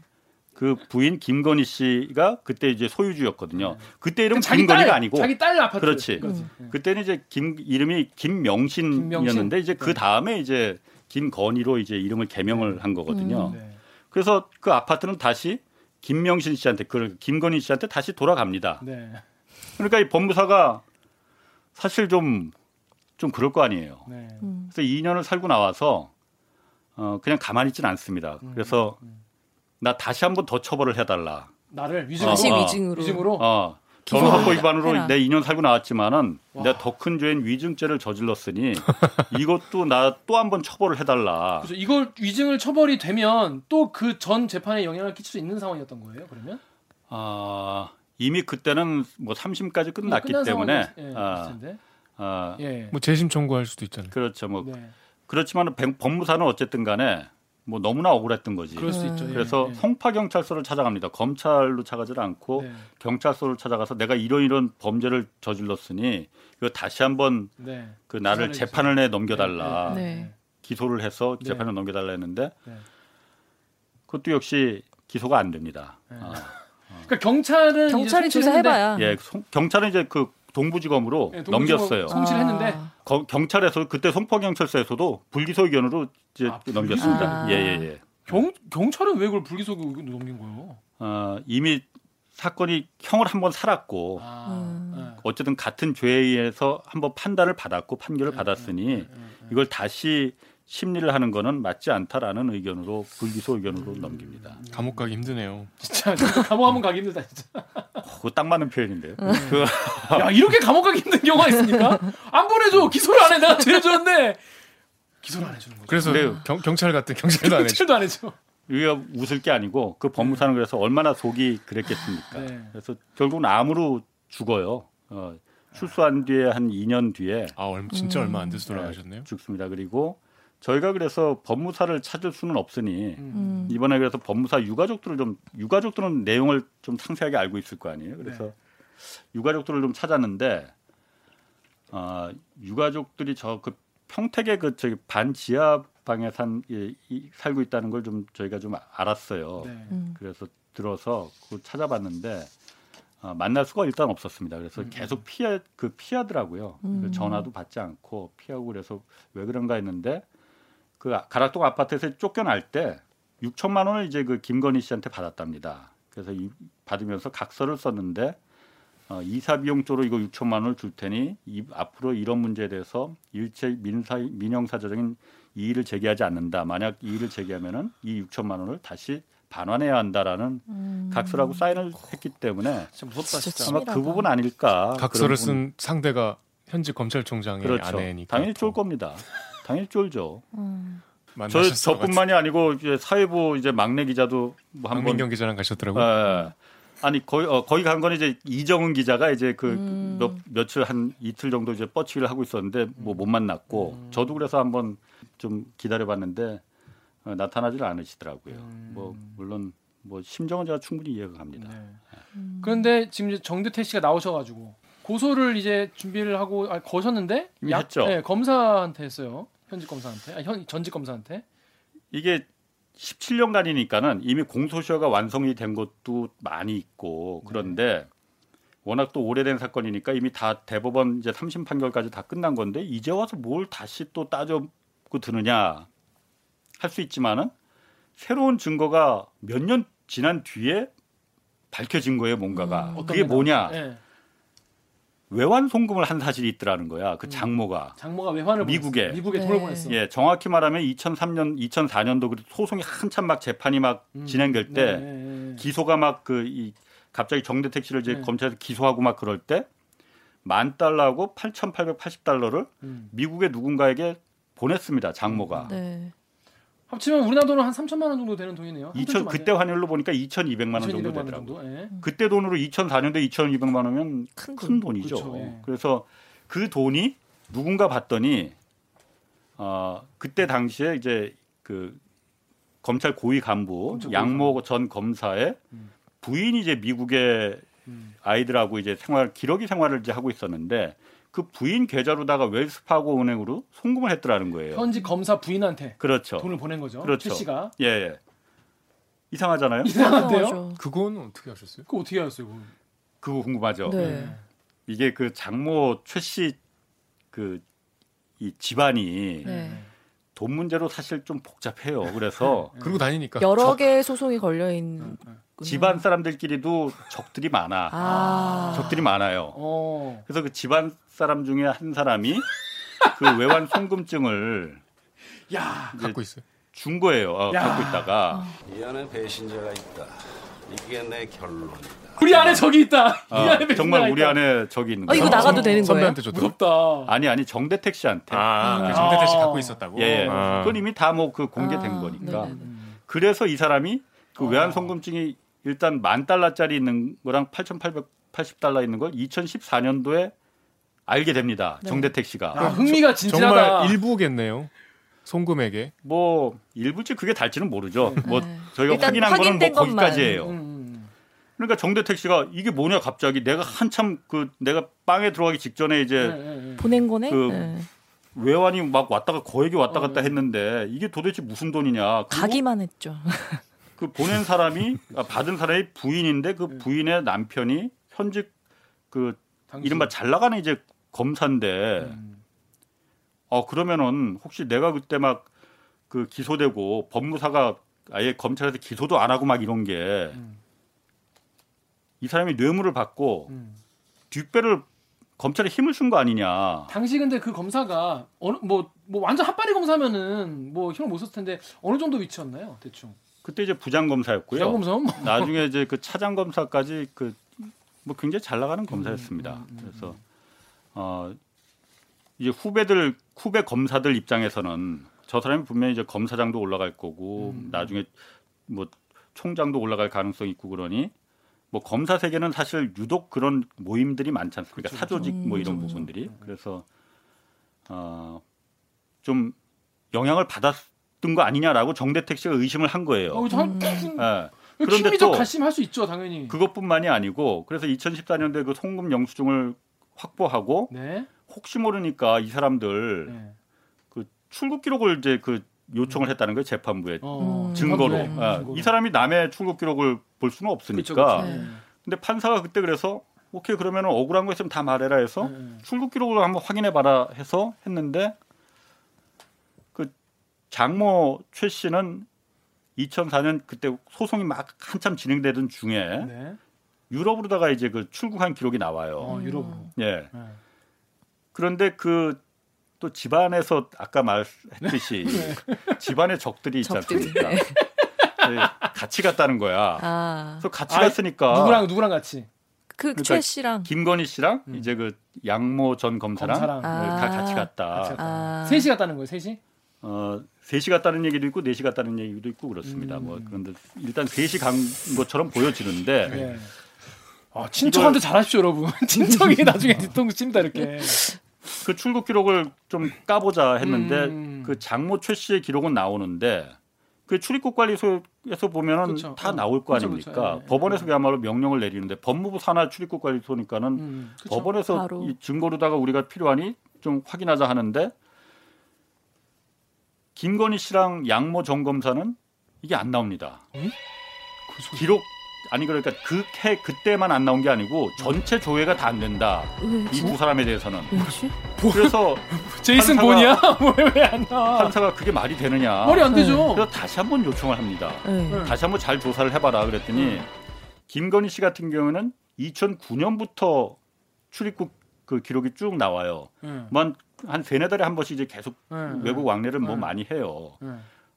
그 부인 김건희 씨가 그때 이제 소유주였거든요. 그때 이름 자기 김건희가 딸, 아니고 자기 딸 아파트. 그렇지. 그렇지. 그때는 이제 김 이름이 김명신이었는데 김명신? 이제 그 네. 다음에 이제 김건희로 이제 이름을 개명을 한 거거든요. 음. 네. 그래서 그 아파트는 다시 김명신 씨한테 그 김건희 씨한테 다시 돌아갑니다. 네. 그러니까 이 법무사가 사실 좀, 좀 그럴 거 아니에요. 네. 음. 그래서 2년을 살고 나와서 어, 그냥 가만히 있지는 않습니다. 음, 그래서 나 다시 한번 더 처벌을 해달라. 나를 위증으로 다시 어, 어. 위증으로. 위증으로 어, 기소를 전업법 위반으로 해라. 내 2년 살고 나왔지만은 와. 내가 더 큰 죄인 위증죄를 저질렀으니 이것도 나 또 한 번 처벌을 해달라. 그래서 이걸 위증을 처벌이 되면 또 그 전 재판에 영향을 끼칠 수 있는 상황이었던 거예요. 그러면 아, 이미 그때는 뭐 3심까지 끝났기 때문에 예, 아. 아, 예. 뭐 재심 청구할 수도 있잖아요. 그렇죠. 뭐 네. 그렇지만 법무사는 어쨌든 간에 뭐 너무나 억울했던 거지. 그럴 수 있죠. 예, 그래서 예. 송파 경찰서를 찾아갑니다. 검찰로 찾아가질 않고 네. 경찰서를 찾아가서 내가 이런 이런 범죄를 저질렀으니 이거 다시 한번 네. 그 나를 재판을 내 넘겨달라. 네. 네. 기소를 해서 네. 재판을 넘겨달라 했는데 네. 그것도 역시 기소가 안 됩니다. 네. 아, 그러니까 경찰은 경찰이 조사해봐야. 예, 송- 경찰은 이제 그 동부지검으로 예, 동부지검 넘겼어요. 송- 송치를 했는데 아. 거- 경찰에서 그때 송파경찰서에서도 불기소 의견으로 이제 아, 넘겼습니다. 불기소? 예, 예, 예. 경 경찰은 왜 그걸 불기소 의견으로 넘긴 거예요? 어, 이미 사건이 형을 한 번 살았고 아, 음. 네. 어쨌든 같은 죄에 의해서 한번 판단을 받았고 판결을 받았으니 네, 네, 네. 이걸 다시 심리를 하는 거는 맞지 않다라는 의견으로 불기소 의견으로 넘깁니다. 감옥 가기 힘드네요. 진짜 감옥 한번 가기 힘들다 진짜. 그거 딱 맞는 표현인데요. 그, 야 이렇게 감옥 가기 힘든 경우가 있습니까? 안 보내줘 기소를 안 해. 내가 죄를 줬는데 기소를 안 해주는 거죠. 그래서. 경, 경찰 같은 경찰도 안 해줘. 경찰도 안 해줘. 이게 웃을 게 아니고 그 법무사는 그래서 얼마나 속이 그랬겠습니까. 네. 그래서 결국은 암으로 죽어요. 어, 출소한 뒤에 한 2년 뒤에 아 얼마, 진짜 음. 얼마 안 돼서 돌아가셨네요. 죽습니다. 그리고 저희가 그래서 법무사를 찾을 수는 없으니 음. 이번에 그래서 법무사 유가족들을 좀 유가족들은 내용을 좀 상세하게 알고 있을 거 아니에요. 그래서 네. 유가족들을 좀 찾았는데 아 유가족들이 저 그 평택의 그 저기 반 지하 방에 산 이, 이, 살고 있다는 걸 좀 저희가 좀 알았어요. 네. 음. 그래서 들어서 그 찾아봤는데 아, 만날 수가 일단 없었습니다. 그래서 계속 피해 그 피하더라고요. 음. 전화도 받지 않고 피하고 그래서 왜 그런가 했는데 그 가락동 아파트에서 쫓겨날 때 6천만 원을 이제 그 김건희 씨한테 받았답니다. 그래서 이, 받으면서 각서를 썼는데 어, 이사 비용 쪽으로 이거 6천만 원을 줄 테니 이, 앞으로 이런 문제에 대해서 일체 민사 민형사적인 이의를 제기하지 않는다. 만약 이의를 제기하면은 이 6천만 원을 다시 반환해야 한다라는 음. 각서라고 사인을 했기 때문에 진짜 무섭다. 아마. 그 부분 아닐까. 각서를. 쓴 상대가 현직 검찰총장의 그렇죠. 아내니까 당연히 쫄더 겁니다. 당연히 쫄죠. 음. 저. 저뿐만이 아니고 이제 사회부 이제 막내 기자도 뭐 한번 박민경 기자랑 가셨더라고요. 예. 아니 거의 어, 거기 간 건 이제 이정은 기자가 이제 그 음. 몇, 며칠 한 이틀 정도 이제 뻗치기를 하고 있었는데 뭐 못 만났고 음. 저도 그래서 한번 좀 기다려봤는데 어, 나타나질 않으시더라고요. 음. 뭐 물론 뭐 심정은 제가 충분히 이해가 갑니다. 네. 음. 그런데 지금 이제 정대태 씨가 나오셔가지고 고소를 이제 준비를 하고 아, 거셨는데 이미 했죠. 네, 검사한테 했어요. 현직 검사한테, 아, 현 전직 검사한테. 이게 17년간이니까는 이미 공소시효가 완성이 된 것도 많이 있고 그런데 워낙 또 오래된 사건이니까 이미 다 대법원 이제 3심 판결까지 다 끝난 건데 이제 와서 뭘 다시 또 따져고 드느냐 할 수 있지만은 새로운 증거가 몇 년 지난 뒤에 밝혀진 거예요 뭔가가 음. 그게 뭐냐 네. 외환 송금을 한 사실이 있더라는 거야 그 장모가 장모가 외환을 미국에. 보냈어. 미국에 네. 돈을 보냈어. 예 정확히 말하면 2003년 2004년도 그 소송이 한참 막 재판이 막 음. 진행될 때 네, 네, 네. 기소가 막 그 이 갑자기 정대택 씨를 이제 네. 검찰에서 기소하고 막 그럴 때 만 달러하고 8,880달러를 음. 미국의 누군가에게 보냈습니다. 장모가. 네. 합치면 우리나라 돈으로 한 3천만 원 정도 되는 돈이네요. 한2000편좀 그때 환율로 보니까 2,200만 원 정도 2,200만 원 되더라고요. 정도. 예. 그때 돈으로 2004년도에 2,200만 원이면 큰큰 돈. 돈이죠. 그렇죠, 예. 그래서 그 돈이 누군가 봤더니 어 그때 당시에 이제 그 검찰 고위 간부 검찰 고위 양모 전 검사의 음. 부인이 이제 미국에 음. 아이들하고 이제 생활 기러기 생활을 이제 하고 있었는데 그 부인 계좌로다가 웰스파고 은행으로 송금을 했더라는 거예요. 현직 검사 부인한테 그렇죠. 돈을 보낸 거죠. 그렇죠. 최 씨가 예, 예. 이상하잖아요. 이상한데요? 그건 어떻게 하셨어요? 그거 어떻게 알았어요? 그거? 그거 궁금하죠. 네. 이게 그 장모 최 씨 그 이 집안이 네. 돈 문제로 사실 좀 복잡해요. 그래서 그러고 다니니까 여러 개의 소송이 걸려 있는 집안 사람들끼리도 적들이 많아. 아. 적들이 많아요. 어. 그래서 그 집안 사람 중에 한 사람이 그 외환 송금증을 야. 갖고 있어요. 준 거예요. 어, 야. 갖고 있다가 이 안에 배신자가 있다. 이게 내 결론이다. 우리 안에 적이 있다. 이 어, 정말 우리 있다. 안에 저기 있는 어, 거예요. 이거 나가도 되는 거예요? 선배한테 줬다. 무섭다. 아니 아니 정대택 씨한테. 아, 그 아. 정대태 씨 갖고 있었다고. 예, 예. 아. 그건 이미 다 뭐 그 공개된 아, 거니까. 네네네. 그래서 이 사람이 그 어. 외환 송금증이 일단 만 달러짜리 있는 거랑 8,880달러 있는 걸 2014년도에 알게 됩니다. 네. 정대택 씨가. 아, 흥미가 진진하다. 정말 일부겠네요. 송금액에. 뭐 일부지 그게 달지는 모르죠. 뭐 네. 저희가 일단 확인한 거는 뭐 것만. 거기까지예요. 음, 음. 그러니까 정대택 씨가 이게 뭐냐 갑자기 내가 한참 그 내가 빵에 들어가기 직전에 네, 이제 네, 네. 보낸 거네. 그 네. 외환이 막 왔다가 거액이 왔다 어, 갔다 네. 했는데 이게 도대체 무슨 돈이냐. 가기만 했죠. 그 보낸 사람이 아, 받은 사람이 부인인데 그 네. 부인의 남편이 현직 그 당신. 이른바 잘 나가는 이제 검사인데 음. 어 그러면은 혹시 내가 그때 막 그 기소되고 법무사가 아예 검찰에서 기소도 안 하고 막 이런 게이 음. 사람이 뇌물을 받고 음. 뒷배를 검찰에 힘을 쓴 거 아니냐. 당시 근데 그 검사가 어느 뭐, 뭐 완전 핫바리 검사면은 뭐 힘을 못 썼을 텐데 어느 정도 위치였나요 대충? 그때 이제 부장 검사였고요. 부장 검사는 뭐 나중에 이제 그 차장 검사까지 그 뭐 굉장히 잘 나가는 검사였습니다. 음, 음, 음, 그래서 어 이제 후배들 후배 검사들 입장에서는 저 사람이 분명히 이제 검사장도 올라갈 거고 음. 나중에 뭐 총장도 올라갈 가능성이 있고 그러니 뭐 검사 세계는 사실 유독 그런 모임들이 많지 않습니까? 그쵸, 사조직 그쵸. 뭐 이런 음, 그쵸, 부분들이 그래서 어 좀 영향을 받았 던거 아니냐라고 정대택 씨가 의심을 한 거예요. 어, 한, 예. 그런데 그런데 심리적 또 갈심할 수 있죠 당연히. 그것뿐만이 아니고 그래서 2014년도에 그 송금 영수증을 확보하고 네. 혹시 모르니까 이 사람들 네. 그 출국 기록을 이제 그 요청을 했다는 거예요 재판부에 어, 음. 증거로 네, 아, 증거로. 이 사람이 남의 출국 기록을 볼 수는 없으니까 그쵸. 네. 근데 판사가 그때 그래서 오케이 그러면 억울한 거 있으면 다 말해라 해서 네, 네. 출국 기록을 한번 확인해 봐라 해서 했는데 그 장모 최 씨는 2004년 그때 소송이 막 한참 진행되던 중에 네. 유럽으로다가 이제 그 출국한 기록이 나와요. 어, 유럽. 예. 네. 그런데 그 또 집안에서 아까 말했듯이 집안의 적들이 있지. 않습니까? 네. 네, 같이 갔다는 거야. 아, 그래서 같이 아, 갔으니까 누구랑 누구랑 같이 그 그러니까 최 씨랑 김건희 씨랑 음. 이제 그 양모 전 검사랑, 검사랑. 네, 아. 다 같이 갔다. 같이 갔다. 아. 셋이 갔다는 거예요 셋이? 어, 셋이 갔다는 얘기도 있고 넷이 갔다는 얘기도 있고 그렇습니다. 음. 뭐 그런데 일단 셋이 간 것처럼 보여지는데 네. 아, 친척한테 잘하십시오 여러분. 친척이 나중에 뒤통수 칩니다 이렇게. 그 출국 기록을 좀 까보자 했는데 음. 그 장모 최 씨의 기록은 나오는데 그 출입국 관리소에서 보면은 그쵸. 다 어. 나올 거 그쵸, 아닙니까? 그쵸. 예, 예. 법원에서 그야말로 명령을 내리는데 법무부 산하 출입국 관리소니까는 음, 그쵸. 법원에서 바로. 이 증거로다가 우리가 필요하니 좀 확인하자 하는데 김건희 씨랑 양모 전 검사는 이게 안 나옵니다. 그 소리. 기록 아니 그러니까 그 해 그때만 안 나온 게 아니고 전체 조회가 다 안 된다. 이? 두 사람에 대해서는. 왜지? 그래서 제이슨 본이야? 왜 안 나와? 판사가 그게 말이 되느냐. 머리 안 되죠. 그래서 다시 한번 요청을 합니다. 네. 네. 다시 한번 잘 조사를 해봐라 그랬더니 음. 김건희 씨 같은 경우는 2009년부터 출입국 그 기록이 쭉 나와요. 네. 뭐 한 세네 달에 한 번씩 이제 계속 네. 외국 왕래를 뭐 네. 많이 해요. 네.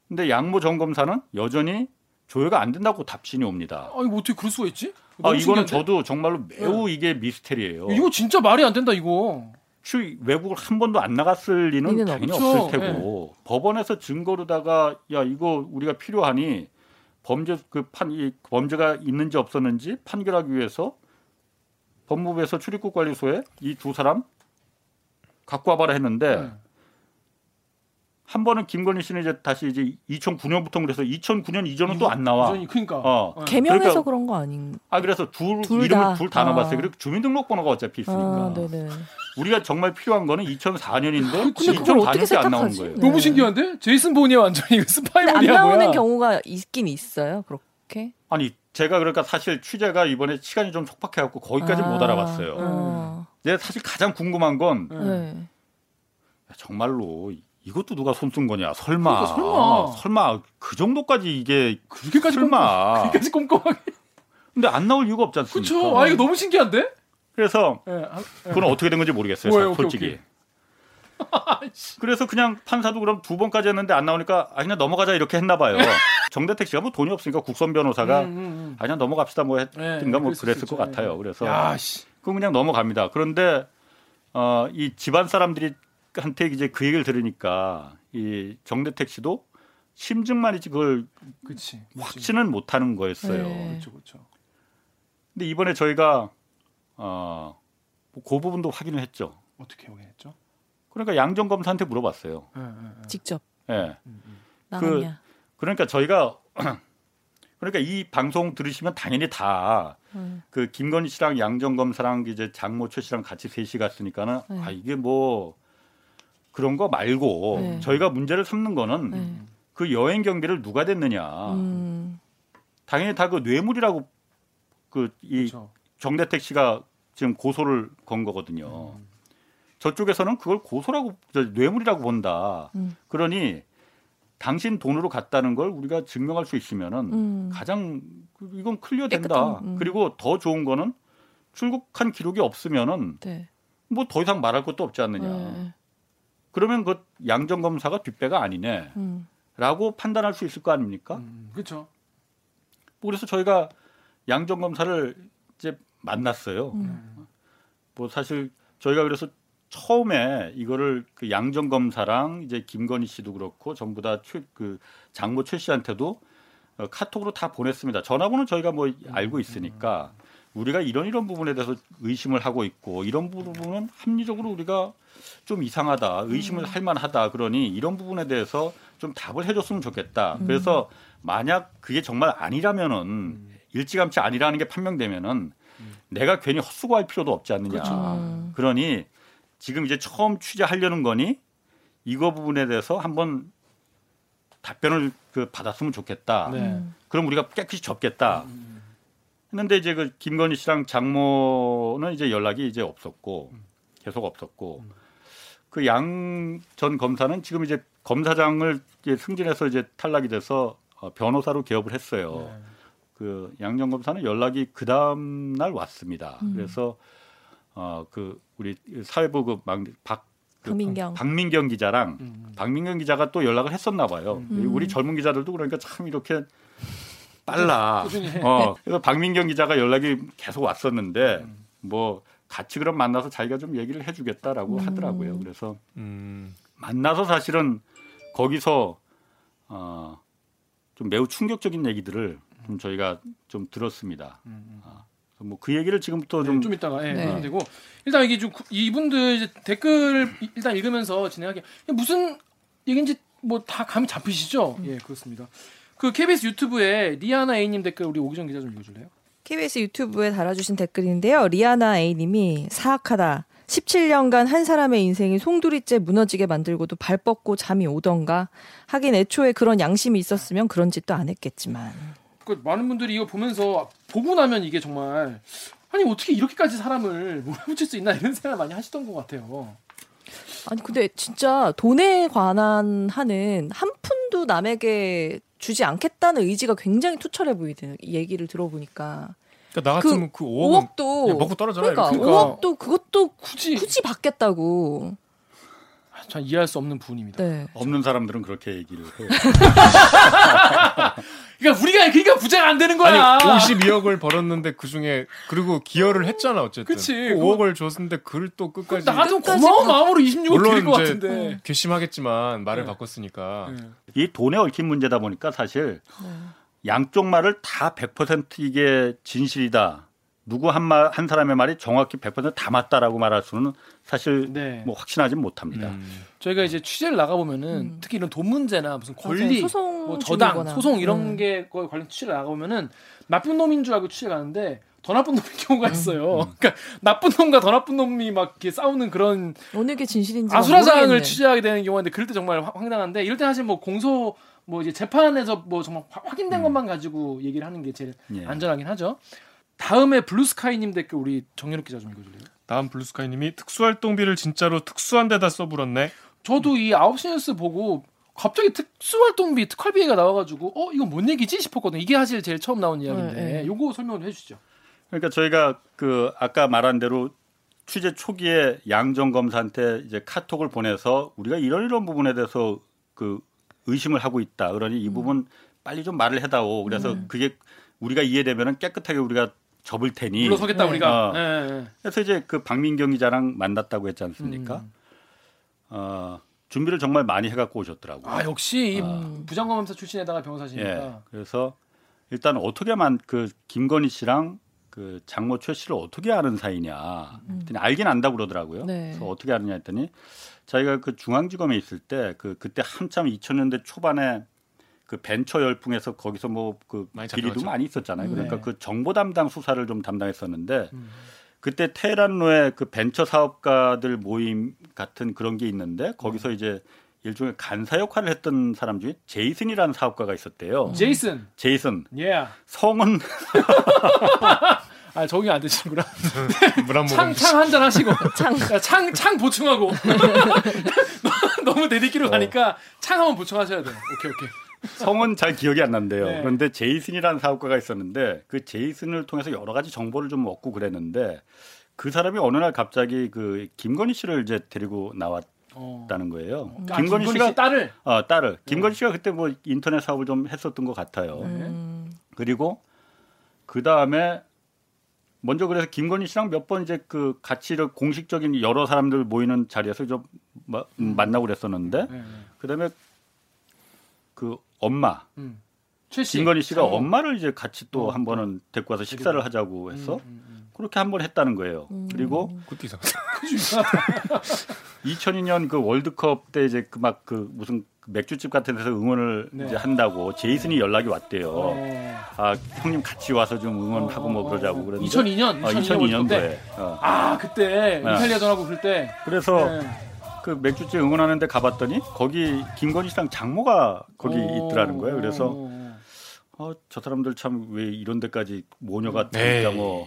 근데 양모 전 검사는 여전히 조회가 안 된다고 답신이 옵니다. 아 이거 어떻게 그럴 수가 있지? 아 이거는 신기한데? 저도 정말로 매우 이게 미스테리예요. 이거 진짜 말이 안 된다 이거. 추 외국을 한 번도 안 나갔을 리는 당연히 없죠. 없을 테고 법원에서 증거로다가 야 이거 우리가 필요하니 범죄 그 판 이 범죄가 있는지 없었는지 판결하기 위해서 법무부에서 출입국 관리소에 이 두 사람 갖고 와봐라 했는데 네. 한 번은 김건희 씨는 이제 다시 이제 2009년부터 그래서 2009년 이전은 또 안 나와. 이전이 그러니까. 어. 네. 개명해서 그러니까- 그런거 아닌? 아 그래서 둘, 둘 이름을 다. 둘다 아. 넣어봤어요. 그리고 주민등록번호가 어차피 있으니까. 아, 네네. 우리가 정말 필요한 거는 2004년인데 근데 그걸 어떻게 2004년째 안 나온 세탁하지? 거예요. 네. 너무 신기한데? 제이슨 본이야 완전히 이거 근데 안 스파이볼이야 나오는 뭐야? 경우가 있긴 있어요. 그렇게? 아니 제가 그러니까 사실 취재가 이번에 시간이 좀 촉박해갖고 거기까지 아, 못 알아봤어요. 어. 내가 사실 가장 궁금한 건 네. 네. 정말로 이것도 누가 손 쓴 거냐? 설마, 그러니까 설마. 설마 그 정도까지 이게 그렇게까지 꼼꼼, 설마 그렇게까지 꼼꼼하게. 근데 안 나올 이유가 없지 않습니까? 그렇죠. 아 이거 너무 신기한데? 그래서 예. 아, 예. 그건 어떻게 된 건지 모르겠어요. 오케이, 솔직히. 오케이. 그래서 그냥 판사도 그럼 두 번까지 했는데 안 나오니까 아 그냥 넘어가자 이렇게 했나 봐요. 정대택 씨가 뭐 돈이 없으니까 국선 변호사가 음, 음, 음. 아 그냥 넘어갑시다 뭐 했든가 네, 뭐 그랬을. 것 같아요. 그래서 야, 씨. 그럼 그냥 넘어갑니다. 그런데 어, 이 집안 사람들이 한테 이제 그 얘기를 들으니까 이 정대택 씨도 심증만이지 그걸 그렇지. 확신은 못 하는 거였어요. 네. 그렇죠, 그렇죠. 근데 이번에 저희가 어, 그 부분도 확인을 했죠. 어떻게 확인했죠? 그러니까 양정 검사한테 물어봤어요. 예, 예, 예. 직접 예. 음, 음. 나갔냐? 그러니까 저희가 그러니까 이 방송 들으시면 당연히 다 그 음. 김건희 씨랑 양정 검 사랑 이제 장모 최 씨랑 같이 셋이 갔으니까는 네. 아 이게 뭐 그런 거 말고 네. 저희가 문제를 삼는 거는 네. 그 여행 경비를 누가 댔느냐. 음. 당연히 다 그 뇌물이라고 그이 그렇죠. 정대택 씨가 지금 고소를 건 거거든요. 음. 저쪽에서는 그걸 고소라고 저, 뇌물이라고 본다. 음. 그러니 당신 돈으로 갔다는 걸 우리가 증명할 수 있으면은 음. 가장 그- 이건 클리어 된다. 음. 그리고 더 좋은 거는 출국한 기록이 없으면은 네. 뭐더 이상 말할 것도 없지 않느냐. 네. 그러면 그 양정 검사가 뒷배가 아니네라고 음. 판단할 수 있을 거 아닙니까? 음, 그렇죠. 그래서 저희가 양정 검사를 이제 만났어요. 음. 뭐 사실 저희가 그래서 처음에 이거를 그 양정 검사랑 이제 김건희 씨도 그렇고 전부 다그 장모 최 씨한테도 어, 카톡으로 다 보냈습니다. 전화번호 저희가 뭐 알고 있으니까 우리가 이런 이런 부분에 대해서 의심을 하고 있고 이런 부분은 합리적으로 우리가 좀 이상하다 의심을 할 만하다 그러니 이런 부분에 대해서 좀 답을 해줬으면 좋겠다. 그래서 만약 그게 정말 아니라면은 일찌감치 아니라는 게 판명되면은 내가 괜히 헛수고할 필요도 없지 않느냐. 그렇죠. 음. 그러니 지금 이제 처음 취재하려는 거니 이거 부분에 대해서 한번 답변을 그 받았으면 좋겠다. 네. 음. 그럼 우리가 깨끗이 접겠다. 했는데 이제 그 김건희 씨랑 장모는 이제 연락이 이제 없었고 계속 없었고 그 양 전 검사는 지금 이제 검사장을 이제 승진해서 이제 탈락이 돼서 어, 변호사로 개업을 했어요. 네. 그 양정 검사는 연락이 그 다음 날 왔습니다. 음. 그래서 어 그 우리 사회부 그박 그 박민경. 박민경 기자랑 음. 박민경 기자가 또 연락을 했었나 봐요. 음. 우리 젊은 기자들도 그러니까 참 이렇게 빨라. 어, 그래서 박민경 기자가 연락이 계속 왔었는데 음. 뭐 같이 그럼 만나서 자기가 좀 얘기를 해주겠다라고 음. 하더라고요. 그래서 음. 만나서 사실은 거기서 어, 좀 매우 충격적인 얘기들을 좀 저희가 좀 들었습니다. 음. 뭐그 얘기를 지금부터 네, 좀, 좀 이따가 예, 네. 하면 되고 일단 이게 좀 구- 이분들 이제 댓글 이- 일단 읽으면서 진행하게 무슨 얘기인지 뭐 다 감이 잡히시죠? 예 그렇습니다. 그 KBS 유튜브에 리아나 A님 댓글 우리 오기정 기자 좀 읽어줄래요? KBS 유튜브에 달아주신 댓글인데요. 리아나 A님이 사악하다. 17년간 한 사람의 인생이 송두리째 무너지게 만들고도 발 뻗고 잠이 오던가. 하긴 애초에 그런 양심이 있었으면 그런 짓도 안 했겠지만. 그 많은 분들이 이거 보면서 보고 나면 이게 정말 아니 어떻게 이렇게까지 사람을 몰아붙일 수 있나 이런 생각 많이 하시던 것 같아요. 아니 근데 진짜 돈에 관한 하는 한 푼도 남에게 주지 않겠다는 의지가 굉장히 투철해 보이는 얘기를 들어보니까 그러니까 나 같으면 그, 5억은 5억도 그냥 먹고 떨어져라. 그러니까. 그러니까. 5억도 그것도 굳이 굳이 받겠다고. 전 이해할 수 없는 부분입니다. 네. 없는 사람들은 그렇게 얘기를 해요. 그러니까 우리가 그러니까 부자가 안 되는 거야. 아니 52억을 벌었는데 그 중에 그리고 기여를 했잖아 어쨌든. 그치. 그 5억을 줬는데 그걸 또 끝까지 나 같으면 끝까지 고마운 바- 마음으로 26억 물론 드릴 것 같은데. 괘씸하겠지만 말을 네. 바꿨으니까. 네. 이 돈에 얽힌 문제다 보니까 사실 네. 양쪽 말을 다 100% 이게 진실이다. 누구 한 말 한 사람의 말이 정확히 100%다 맞다라고 말할 수는 사실 네. 뭐 확신하지 못합니다. 음. 저희가 이제 취재를 나가 보면은 음. 특히 이런 돈 문제나 무슨 맞아요. 권리, 소송 뭐 저당, 중이거나. 소송 이런 음. 게 거에 관련 취재를 나가 보면은 나쁜 놈인 줄 알고 취재 가는데 더 나쁜 놈인 경우가 있어요. 그러니까 나쁜 놈과 더 나쁜 놈이 막 이렇게 싸우는 그런 어느 게 진실인지 아수라장을. 취재하게 되는 경우인데 그럴 때 정말 황- 황당한데 이럴 때 사실 뭐 공소 뭐 이제 재판에서 뭐 정말 화- 확인된 것만 가지고 얘기를 하는 게 제일 예. 안전하긴 하죠. 다음에 블루스카이님 댓글 우리 정연욱 기자 좀 읽어줄래요? 다음 블루스카이님이 특수활동비를 진짜로 특수한 데다 써불었네. 저도 이 9시 뉴스 보고 갑자기 특수활동비 특활비가 나와가지고 어 이건 뭔 얘기지 싶었거든요. 이게 사실 제일 처음 나온 이야기인데 네, 네. 요거 설명을 해주시죠. 그러니까 저희가 그 아까 말한 대로 취재 초기에 양정 검사한테 이제 카톡을 보내서 우리가 이런 이런 부분에 대해서 그 의심을 하고 있다. 그러니 이 부분 빨리 좀 말을 해다오. 그래서 그게 우리가 이해되면은 깨끗하게 우리가 접을 테니. 물러서겠다 네. 우리가. 어. 예, 예. 그래서 이제 그 박민경 기자랑 만났다고 했지 않습니까? 음. 어, 준비를 정말 많이 해갖고 오셨더라고요. 아 역시 이 아. 부장검사 출신에다가 변호사시니까. 예. 그래서 일단 어떻게만 그 김건희 씨랑 그 장모 최 씨를 어떻게 아는 사이냐. 했더니 알긴 안다고 그러더라고요. 네. 그래서 어떻게 아느냐 했더니 자기가 그 중앙지검에 있을 때 그 그때 한참 2000년대 초반에 그 벤처 열풍에서 거기서 뭐그 많이 비리도. 많이 있었잖아요. 그러니까 네. 그 정보 담당 수사를 좀 담당했었는데 음. 그때 테헤란로에 그 벤처 사업가들 모임 같은 그런 게 있는데 거기서 이제 일종의 간사 역할을 했던 사람 중에 제이슨이라는 사업가가 있었대요. 제이슨. 제이슨 예. 성은 아 적응이 안 되시는구나. 물한 모금. 창창 한잔 하시고 창. 창 창 보충하고 너무 대디기로 가니까 창 한번 보충하셔야 돼요. 오케이 오케이. 성은 잘 기억이 안 난대요. 네. 그런데 제이슨이라는 사업가가 있었는데 그 제이슨을 통해서 여러 가지 정보를 좀 얻고 그랬는데 그 사람이 어느 날 갑자기 그 김건희 씨를 이제 데리고 나왔 다는 어. 거예요. 아, 김건희 씨가 씨 딸을 어, 딸을 김건희 씨가 그때 뭐 인터넷 사업을 좀 했었던 것 같아요. 음. 그리고 그 다음에 먼저 그래서 김건희 씨랑 몇 번 이제 그 같이 이렇게 공식적인 여러 사람들 모이는 자리에서 좀 마- 음, 만나고 그랬었는데 네, 네. 그다음에 그 엄마 음. 김건희 씨가 장모. 엄마를 이제 같이 또 어, 한 번은 데리고 와서 식사를 하자고 해서 음, 음, 음. 그렇게 한 번 했다는 거예요. 그리고 그것도 이상. 2002년 그 월드컵 때 이제 그막그 무슨 맥주집 같은 데서 응원을 네. 이제 한다고 제이슨이 연락이 왔대요. 어. 아 형님 같이 와서 좀 응원하고 뭐 그러자고 그랬는데 2002년, 어, 2002년 2002년 도에 어. 아 그때 네. 이탈리아 전하고 그럴 때. 그래서 네. 그 맥주집 응원하는데 가봤더니 거기 김건희 씨랑 장모가 거기 어. 있더라는 거예요. 그래서 어. 어, 저 사람들 참 왜 이런 데까지 모녀가. 되니까 뭐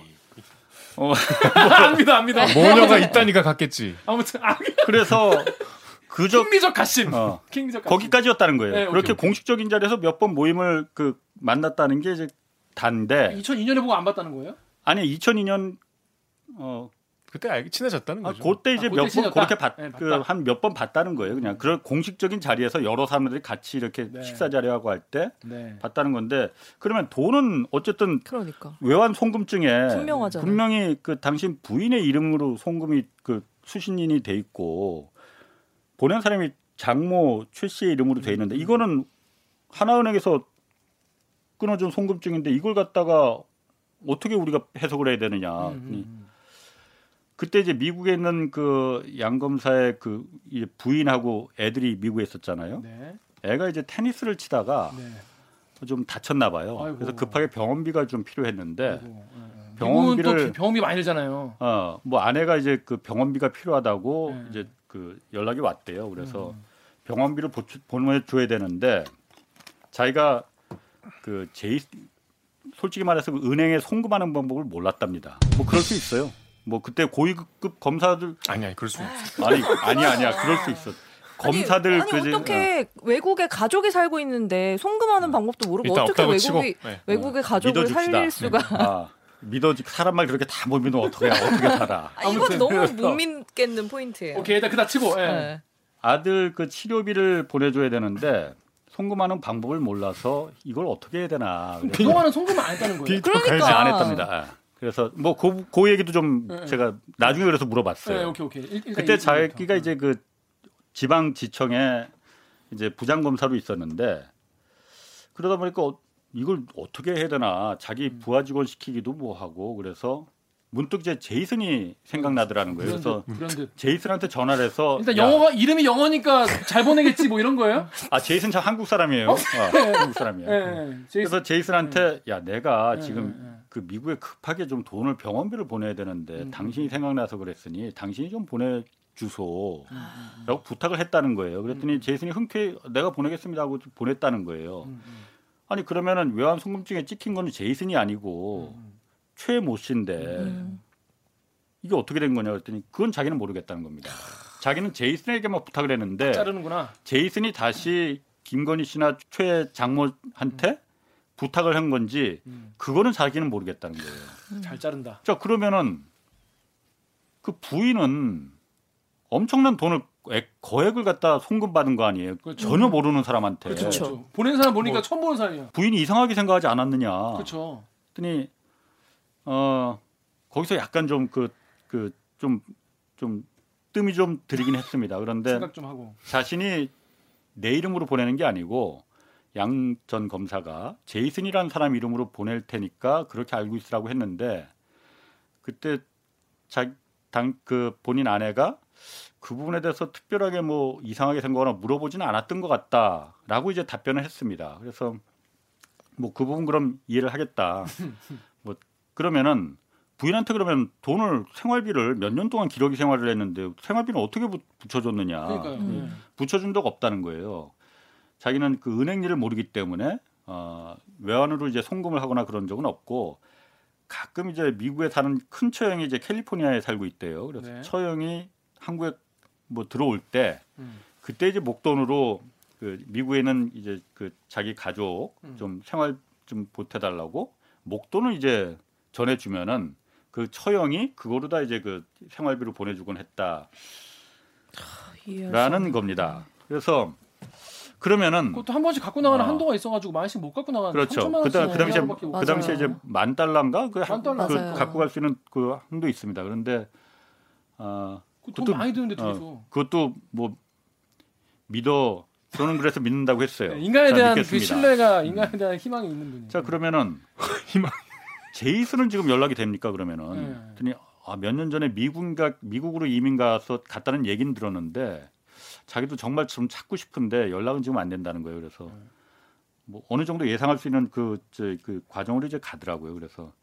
어, 압니다, 압니다. 모녀가 있다니까 갔겠지. 아무튼 아, 그래서 그저 킹리적 가심. 어, 킹리적 가심. 거기까지였다는 거예요. 네, 오케이, 그렇게 오케이. 공식적인 자리에서 몇 번 모임을 그 만났다는 게 이제 단데 2002년에 보고 안 봤다는 거예요? 아니 2002년 어 그때 알기 친해졌다는 아, 거죠. 그때 이제 아, 그때 몇번 친해졌다? 그렇게 봤, 네, 그. 한 몇 번 봤다는 거예요. 그냥 그런 공식적인 자리에서 여러 사람들이 같이 이렇게 네. 식사 자리하고 할때 네. 봤다는 건데 그러면 돈은 어쨌든 그러니까. 외환 송금증에 분명하잖아요. 분명히 그 당신 부인의 이름으로 송금이 그 수신인이 돼 있고 보낸 사람이 장모 최 씨의 이름으로 돼 있는데 이거는 하나은행에서 끊어준 송금증인데 이걸 갖다가 어떻게 우리가 해석을 해야 되느냐. 음, 음, 그때 이제 미국에 있는 그 양검사의 그 이제 부인하고 애들이 미국에 있었잖아요. 음. 네. 애가 이제 테니스를 치다가 네. 좀 다쳤나 봐요. 아이고. 그래서 급하게 병원비가 좀 필요했는데 예, 예. 병원비를- 병원비 많이 들잖아요. 어, 뭐 아내가 이제 그 병원비가 필요하다고 네. 이제 그 연락이 왔대요. 그래서 음. 병원비를 보충- 보내줘야 되는데 자기가 그 제이 솔직히 말해서 그 은행에 송금하는 방법을 몰랐답니다. 뭐 그럴 수 있어요. 뭐 그때 고위급 검사들 아니 아니 그럴 수 없어. 아니 아니야 아니야 그럴 수 있어. 검사들 아니, 아니 그지- 어떻게 외국에 가족이 살고 있는데 송금하는 방법도 모르고 어떻게 외국이 치고. 네. 외국의 가족을 믿어줍시다. 살릴 수가 아, 믿어지 사람 말 그렇게 다 못 믿으면 어떻게 어떻게 살아? 아, 이건 너무 못 믿겠는 포인트예요. 오케이 일단 그다 치고. 예. 네. 아들 그 치료비를 보내줘야 되는데 송금하는 방법을 몰라서 이걸 어떻게 해야 되나 그동안은 송금을 안 했다는 거예요. 비- 그러니까 네, 안 했답니다. 예. 그래서 뭐그 그 얘기도 좀 네. 제가 나중에 그래서 네, 물어봤어요. 오케이 오케이. 일- 그때 이- 자기가 이- 이제 그 지방 지청에 이제 부장 검사로 있었는데 그러다 보니까 어- 이걸 어떻게 해야 되나 자기 음. 부하 직원 시키기도 뭐하고 그래서 문득 이제 제이슨이 생각나더라는 거예요. 그래서. 제이슨한테 전화를 해서 일단 야, 영어가 이름이 영어니까 잘 보내겠지 뭐 이런 거예요? 아 제이슨 참 한국 사람이에요. 어, 한국 사람이에요. 예. 예. 제이슨- 그래서 제이슨한테 야 내가 예, 지금. 그 미국에 급하게 좀 돈을 병원비를 보내야 되는데 음. 당신이 생각나서 그랬으니 당신이 좀 보내 주소 음, 라고 부탁을 했다는 거예요. 그랬더니 제이슨이 흔쾌히 내가 보내겠습니다 하고 좀 보냈다는 거예요. 음, 음, 아니 그러면은 외환 송금증에 찍힌 거는 제이슨이 아니고 음. 최모 씨인데 음. 이게 어떻게 된 거냐 그랬더니 그건 자기는 모르겠다는 겁니다. 자기는 제이슨에게만 부탁을 했는데 자르는구나. 제이슨이 다시 김건희 씨나 최 장모한테 부탁을 한 건지 음. 그거는 자기는 모르겠다는 거예요. 잘 자른다. 자 그러면은 그 부인은 엄청난 돈을 액- 거액을 갖다 송금 받은 거 아니에요? 그렇죠. 전혀 모르는 사람한테 그렇죠. 그렇죠. 보낸 사람 보니까 뭐- 처음 보는 사람이야. 부인이 이상하게 생각하지 않았느냐? 그렇죠. 했더니 어 거기서 약간 좀 그 그좀좀 뜸이 좀 들이긴 했습니다. 그런데 생각 좀 하고. 자신이 내 이름으로 보내는 게 아니고 양 전 검사가 제이슨이라는 사람 이름으로 보낼 테니까 그렇게 알고 있으라고 했는데 그때 자당그 본인 아내가 그 부분에 대해서 특별하게 뭐 이상하게 생각하거나 물어보지는 않았던 것 같다라고 이제 답변을 했습니다. 그래서 뭐 그 부분 그럼 이해를 하겠다. 뭐 그러면은 부인한테 그러면 돈을 생활비를 몇 년 동안 기러기 생활을 했는데 생활비는 어떻게 부- 붙여줬느냐? 그러니까요. 음. 예. 붙여준 적 없다는 거예요. 자기는 그 은행 일을 모르기 때문에 어, 외환으로 이제 송금을 하거나 그런 적은 없고 가끔 이제 미국에 사는 큰 처형이 이제 캘리포니아에 살고 있대요. 그래서 네. 처형이 한국에 뭐 들어올 때 음. 그때 이제 목돈으로 그 미국에 있는 이제 그 자기 가족 음. 좀 생활 좀 보태달라고 목돈을 이제 전해주면은 그 처형이 그거로 다 이제 그 생활비로 보내주곤 했다. 라는. 겁니다. 그래서 그러면은 그것도 한 번씩 갖고 나가는 어. 한도가 있어가지고 많씩 못 갖고 나가는. 그렇죠. 3천만 그, 그 당시에 그 당시에 이제. 만 달러인가 그, 만 달러. 그 맞아요. 갖고 갈 수 있는 그 한도 있습니다. 그런데 어, 그것도- 많이 드는데 어. 그것도 뭐 믿어 저는 그래서 믿는다고 했어요. 네, 인간에 자, 대한 그 믿겠습니다. 신뢰가 인간에 대한 희망이 있는 분이에요. 자 그러면은 희망. 제이슨은 지금 연락이 됩니까 그러면은 네. 그랬더니 아, 몇 년 전에 미국인가 미국으로 이민 가서 갔다는 얘기는 들었는데 자기도 정말 좀 찾고 싶은데 연락은 지금 안 된다는 거예요. 그래서 네. 뭐 어느 정도 예상할 수 있는 그, 저, 그 과정으로 이제 가더라고요. 그래서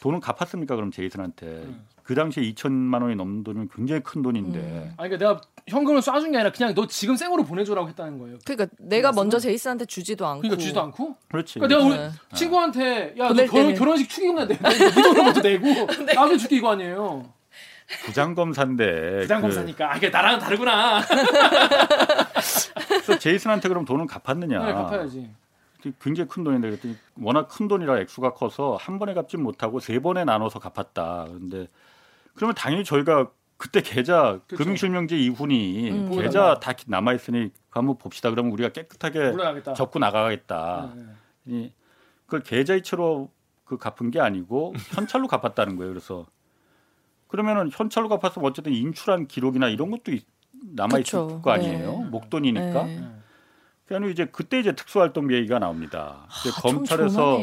돈은 갚았습니까? 그럼 제이슨한테 음. 그 당시에 2천만 원이 넘는 돈이면 굉장히 큰 돈인데 음. 아니 그러니까 내가 현금을 쏴준 게 아니라 그냥 너 지금 생으로 보내줘라고 했다는 거예요. 그러니까 내가 먼저 제이슨한테 주지도 않고. 그러니까 주지도 않고. 그렇지. 그러니까 내가 네. 우리 친구한테 야너 결혼, 때는. 결혼식 축의금나 내 무조건 먼저 내고 나도 줄게 이거 아니에요. 부장검사인데 부장검사니까. 아, 그러니까 나랑은 다르구나. 그, 그래서 제이슨한테 그럼 돈은 갚았느냐? 네, 갚아야지. 굉장히 큰 돈인데 그랬더니 워낙 큰 돈이라 액수가 커서 한 번에 갚지 못하고 세 번에 나눠서 갚았다. 그런데 그러면 당연히 저희가 그때 계좌 그렇죠. 금융실명제 이훈이 음. 계좌 다 남아 있으니 한번 봅시다. 그러면 우리가 깨끗하게 물러나겠다. 접고 나가겠다. 네, 네. 이 그걸 계좌 이체로 그 갚은 게 아니고 현찰로 갚았다는 거예요. 그래서 그러면은 현찰로 갚았으면 어쨌든 인출한 기록이나 이런 것도 남아 있을. 거 아니에요. 네. 목돈이니까. 네. 네. 그러니까 이제 그때 이제 특수활동비 얘기가 나옵니다. 아, 좀 검찰에서.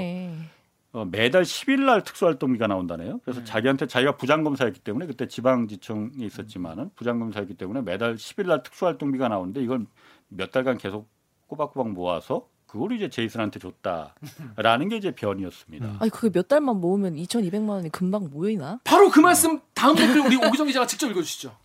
어, 매달 10일 날 특수활동비가 나온다네요. 그래서 네. 자기한테 자기가 부장검사였기 때문에 그때 지방지청에 있었지만은 부장검사였기 때문에 매달 10일 날 특수활동비가 나오는데 이걸 몇 달간 계속 꼬박꼬박 모아서 그걸 이제 제이슨한테 줬다라는 게 이제 변이었습니다. 아니 그게 몇 달만 모으면 2,200만 원이 금방 모이나? 바로 그 말씀 다음 댓글 우리 오기정 기자가 직접 읽어주시죠.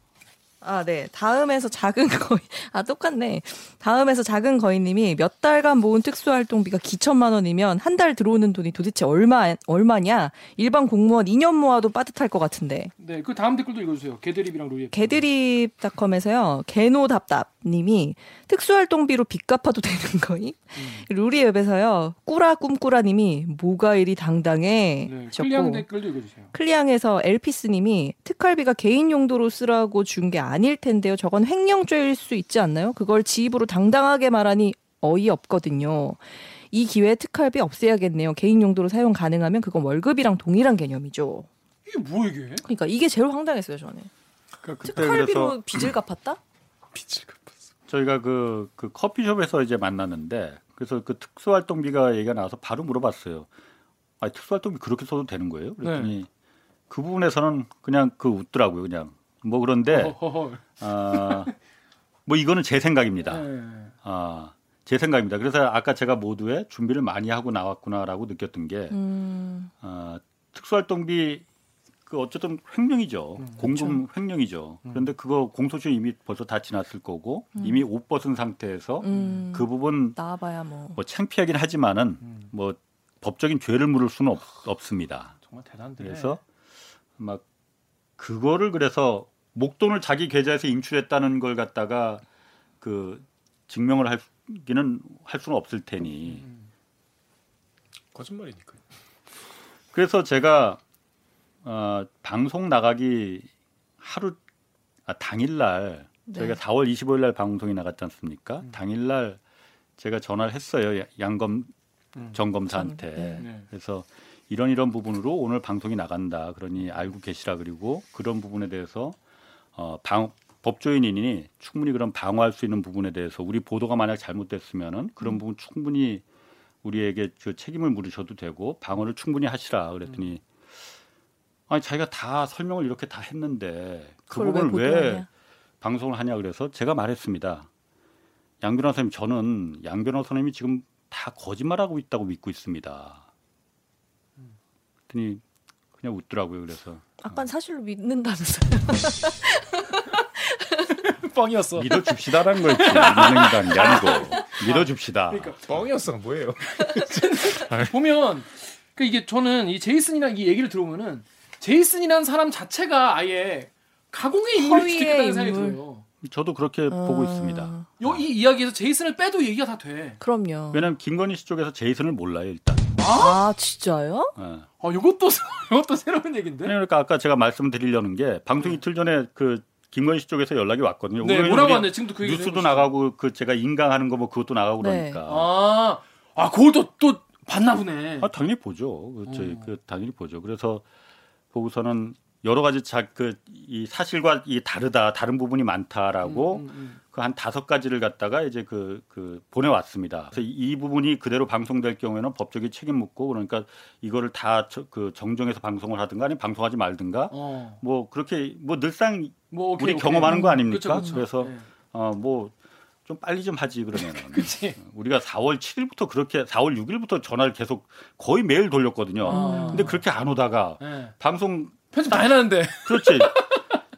아, 네. 다음에서 작은 거인, 아, 똑같네. 다음에서 작은 거인님이 몇 달간 모은 특수활동비가 기천만 원이면 한 달 들어오는 돈이 도대체 얼마, 얼마냐? 일반 공무원 2년 모아도 빠듯할 것 같은데. 네, 그 다음 댓글도 읽어주세요. 개드립이랑 로리. 개드립닷컴에서요, 개노답답님이 특수활동비로 빚 갚아도 되는 거임? 루리앱에서요, 꾸라 꿈꾸라님이 뭐가 이리 당당해? 네. 클리앙 댓글도 읽어주세요. 클리앙에서 엘피스님이 특활비가 개인 용도로 쓰라고 준게 아닐 텐데요. 저건 횡령죄일 수 있지 않나요? 그걸 지입으로 당당하게 말하니 어이없거든요. 이 기회에 특활비 없애야겠네요. 개인 용도로 사용 가능하면 그건 월급이랑 동일한 개념이죠. 이게 뭐 이게? 그러니까 이게 제일 황당했어요, 저는. 그러니까 특활비로 빚을 갚았다? 빛을 갚았어. 저희가 그, 그 커피숍에서 이제 만났는데 그래서 그 특수활동비가 얘기가 나와서 바로 물어봤어요. 아, 특수활동비 그렇게 써도 되는 거예요? 그랬더니 네. 그 부분에서는 그냥 그 웃더라고요. 그냥 뭐 그런데. 아, 뭐 이거는 제 생각입니다. 네. 아, 제 생각입니다. 그래서 아까 제가 모두에 준비를 많이 하고 나왔구나라고 느꼈던 게 음, 아, 특수활동비 그 어쨌든 횡령이죠. 음, 공금 횡령이죠. 그런데 그거 공소시효 이미 벌써 다 지났을 거고 이미 옷 벗은 상태에서 음, 그 부분 나와봐야 뭐. 뭐 창피하긴 하지만은 음. 뭐 법적인 죄를 물을 수는 없, 습니다 정말 대단한데. 그래서 막 그거를 그래서 목돈을 자기 계좌에서 인출했다는 걸 갖다가 그 증명을 하기는 할 수는 없을 테니 거짓말이니까. 그래서 제가 어, 방송 나가기 하루 아, 당일날 네. 저희가 4월 25일 날 방송이 나갔지 않습니까? 당일날 제가 전화를 했어요. 야- 양검 정 검사한테. 네. 네. 그래서 이런 이런 부분으로 오늘 방송이 나간다. 그러니 알고 계시라 그리고 그런 부분에 대해서 어, 방, 법조인이니 충분히 그런 방어할 수 있는 부분에 대해서 우리 보도가 만약 잘못됐으면은 그런 부분 충분히 우리에게 그 책임을 물으셔도 되고 방어를 충분히 하시라 그랬더니 아니 자기가 다 설명을 이렇게 다 했는데 그왜 부분을 왜 보도하냐? 방송을 하냐 그래서 제가 말했습니다. 양 변호사님 저는 양 변호사님이 지금 다 거짓말하고 있다고 믿고 있습니다. 그랬더니 그냥 웃더라고요. 그래서 아까 사실로 믿는다면서요. 뻥이었어. 믿어줍시다라는 거였지. 믿는다는 게 아니고 믿어줍시다. 그러니까 뻥이었어 뭐예요? 보면 그 이게 저는 이 제이슨이랑 이 얘기를 들어보면은 제이슨이라는 사람 자체가 아예 가공의 인물일 수도 있겠다는 생각이 인물. 들어요. 저도 그렇게 보고 어, 있습니다. 요, 이 이야기에서 제이슨을 빼도 얘기가 다 돼. 그럼요. 왜냐하면 김건희 씨 쪽에서 제이슨을 몰라요 일단. 아 진짜요? 예. 아, 요것도 요것도 새로운 얘긴데. 그러니까 아까 제가 말씀드리려는 게 방송 이틀 전에 그 김건희 씨 쪽에서 연락이 왔거든요. 네, 뭐라고 왔네. 지금도 그 뉴스도 나가고 그 제가 인강하는 거 뭐 그것도 나가고 네. 그러니까. 아, 아, 그걸 또, 또 봤나 보네. 아, 당연히 보죠. 그, 저희 어. 그 당연히 보죠. 그래서 보고서는 여러 가지 자그이 사실과 이 다르다, 다른 부분이 많다라고 음, 음, 그한 다섯 가지를 갖다가 이제 그, 그 보내왔습니다. 그래서 이, 이 부분이 그대로 방송될 경우에는 법적인 책임 묻고 그러니까 이거를 다 그 정정해서 방송을 하든가 아니면 방송하지 말든가 어. 뭐 그렇게 뭐 늘상 뭐 오케이, 우리 오케이. 경험하는 거 아닙니까? 그쵸, 그쵸. 그래서 네. 어뭐 좀 빨리 좀 하지 그러면은 그치. 우리가 4월 7일부터 그렇게 4월 6일부터 전화를 계속 거의 매일 돌렸거든요. 아. 근데 그렇게 안 오다가 네. 방송 편집 다 해놨는데. 그렇지.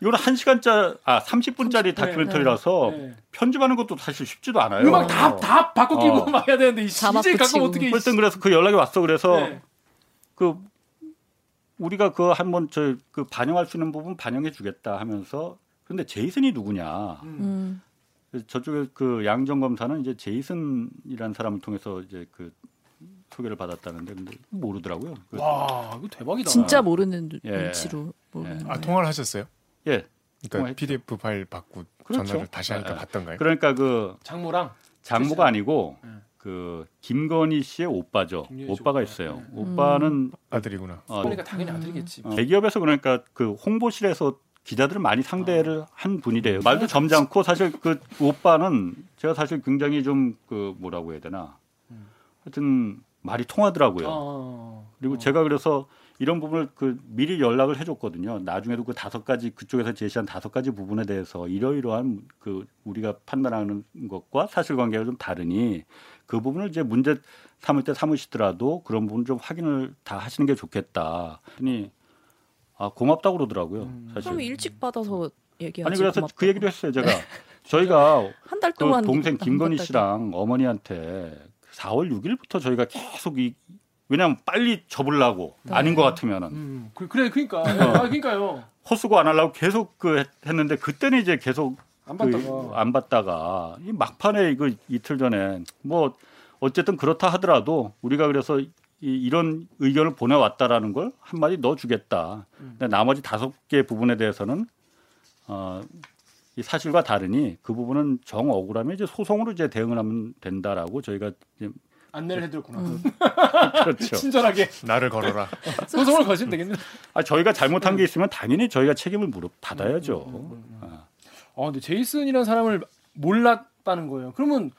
이거는 1시간짜 아 30분짜리 다큐멘터리라서 네. 편집하는 것도 사실 쉽지도 않아요. 음악 다, 다 바꿔 끼고 어. 막 해야 되는데, 이 이제 갖고 붙이고. 어떻게. 이 어쨌든 그래서 그 연락이 왔어. 그래서 네. 그 우리가 그 한번 저 그 반영할 수 있는 부분 반영해 주겠다 하면서 근데 제이슨이 누구냐? 음. 저쪽에 그 양정 검사는 이제 제이슨이라는 사람을 통해서 이제 그 소개를 받았다는데 근데 모르더라고요. 그- 와, 이거 대박이다. 진짜 모르는 눈- 예. 눈치로 모르는. 아 통화를 하셨어요? 예. 그러니까. PDF 파일 받고 그렇죠. 전화를 다시 하니까 아, 받던가요? 그러니까 그 장모랑. 장모가 아니고 네. 그 김건희 씨의 오빠죠. 오빠가 오빠. 있어요. 네. 오빠는 아들이구나. 어, 그러니까 당연히 아들이겠지. 어, 대기업에서 그러니까 그 홍보실에서 기자들을 많이 상대를 한 분이래요. 말도 점잖고 사실 그 오빠는 제가 사실 굉장히 좀 그 뭐라고 해야 되나. 하여튼 말이 통하더라고요. 어. 그리고 제가 그래서 이런 부분을 그 미리 연락을 해줬거든요. 나중에도 그 다섯 가지 그쪽에서 제시한 다섯 가지 부분에 대해서 이러이러한 그 우리가 판단하는 것과 사실관계가 좀 다르니 그 부분을 이제 문제 삼을 때 삼으시더라도 그런 부분 좀 확인을 다 하시는 게 좋겠다. 그랬더니 아 고맙다고 그러더라고요. 사실. 그럼 일찍 받아서 얘기하지. 아니 그래서 고맙다고. 그 얘기도 했어요. 제가 저희가 한달그 동안 동생 안 김건희. 씨랑 어머니한테 4월 6일부터 저희가 계속 이 왜냐하면 빨리 접으려고 아닌 것 같으면은 음, 그, 그래, 그러니까. 아, 그러니까요. 헛수고 안 하려고 계속 그 했- 했는데 그때는 이제 계속 안그 받다가. 안 받다가 이 막판에 이거 이틀 전에 뭐 어쨌든 그렇다 하더라도 우리가 그래서 이, 이런 의견을 보내왔다라는 걸 한마디 넣어주겠다. 음. 근데 나머지 다섯 개 부분에 대해서는 어, 이 사실과 다르니 그 부분은 정 억울하면 이제 소송으로 이제 대응을 하면 된다라고 저희가 이제 안내를 해드렸구나. 음. 그렇죠. 친절하게 나를 걸어라. 소송을 거시면 되겠네. 아, 저희가 잘못한 게 있으면 당연히 저희가 책임을 물어 받아야죠. 아. 아, 근데 제이슨이라는 사람을 몰랐다는 거예요. 그러면